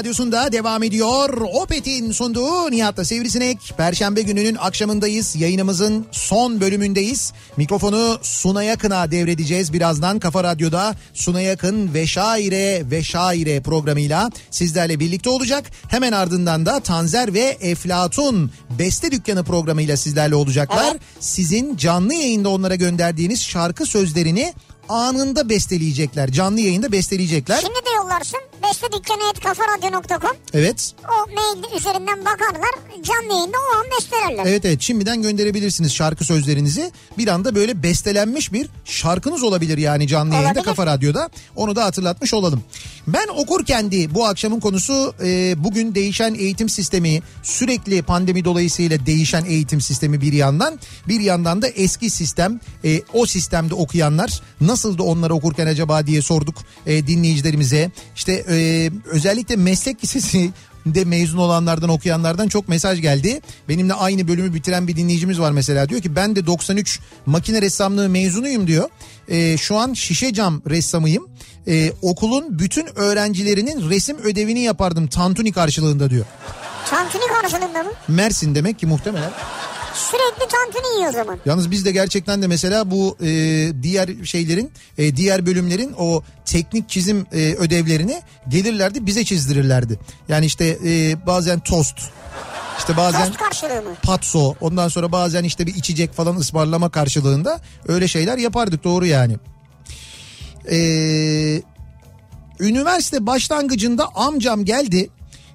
radyosunda devam ediyor. Opet'in sunduğu Nihat'la Sivrisinek. Perşembe gününün akşamındayız. Yayınımızın son bölümündeyiz. Mikrofonu Suna Yakın'a devredeceğiz. Birazdan Kafa Radyo'da Suna Yakın ve Şaire ve Şaire programıyla sizlerle birlikte olacak. Hemen ardından da Tanzer ve Eflatun Beste Dükkanı programıyla sizlerle olacaklar. Evet. Sizin canlı yayında onlara gönderdiğiniz şarkı sözlerini anında besteleyecekler. Canlı yayında besteleyecekler. Şimdi de yollarsın. Beste dükkanı et kafaradyo.com. Evet. O mail üzerinden bakarlar. Canlı yayında o an bestelerler. Evet evet şimdiden gönderebilirsiniz şarkı sözlerinizi. Bir anda böyle bestelenmiş bir şarkınız olabilir yani canlı yayında Olabilir. Kafa Radyo'da. Onu da hatırlatmış olalım. Ben okurken de bu akşamın konusu e, bugün değişen eğitim sistemi sürekli pandemi dolayısıyla değişen eğitim sistemi bir yandan bir yandan da eski sistem e, o sistemde okuyanlar nasıl da onları okurken acaba diye sorduk e, dinleyicilerimize. İşte e, özellikle meslek lisesi de mezun olanlardan okuyanlardan çok mesaj geldi. Benimle aynı bölümü bitiren bir dinleyicimiz var mesela diyor ki ben de 93 makine ressamlığı mezunuyum diyor. Ee, şu an şişe cam ressamıyım. Ee, okulun bütün öğrencilerinin resim ödevini yapardım tantuni karşılığında diyor. Tantuni karşılığında mı? Mersin demek ki muhtemelen. Sürekli tantuni yiyor o zaman. Yalnız biz de gerçekten de mesela bu e, diğer şeylerin e, diğer bölümlerin o teknik çizim e, ödevlerini gelirlerdi bize çizdirirlerdi. Yani işte e, bazen tost işte bazen patso ondan sonra bazen işte bir içecek falan ısmarlama karşılığında öyle şeyler yapardık doğru yani. Ee, üniversite başlangıcında amcam geldi.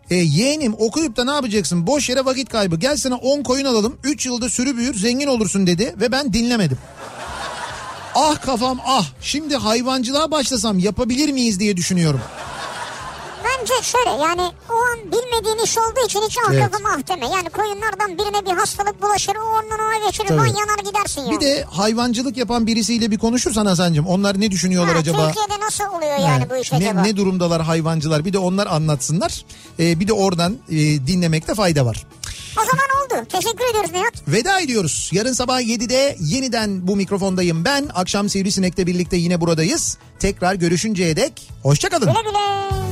E, yeğenim okuyup da ne yapacaksın boş yere vakit kaybı gel sana 10 koyun alalım 3 yılda sürü büyür zengin olursun dedi ve ben dinlemedim. Ah kafam ah şimdi hayvancılığa başlasam yapabilir miyiz diye düşünüyorum. Bence şöyle yani o an bilmediğin iş olduğu için hiç ah Evet. kafam ah deme. Yani koyunlardan birine bir hastalık bulaşır o ondan ona geçirir Tabii. yanar gidersin yani. Bir de hayvancılık yapan birisiyle bir konuşursan Hasan'cığım onlar ne düşünüyorlar Ha, acaba? Türkiye'de nasıl oluyor yani Ha, bu iş ne, acaba? ne durumdalar hayvancılar bir de onlar anlatsınlar. Ee, bir de oradan e, dinlemekte fayda var. O zaman oldu. Teşekkür ediyoruz Nihat. Veda ediyoruz. Yarın sabah 7'de yeniden bu mikrofondayım ben. Akşam Sivrisinek'le birlikte yine buradayız. Tekrar görüşünceye dek hoşçakalın. Güle güle.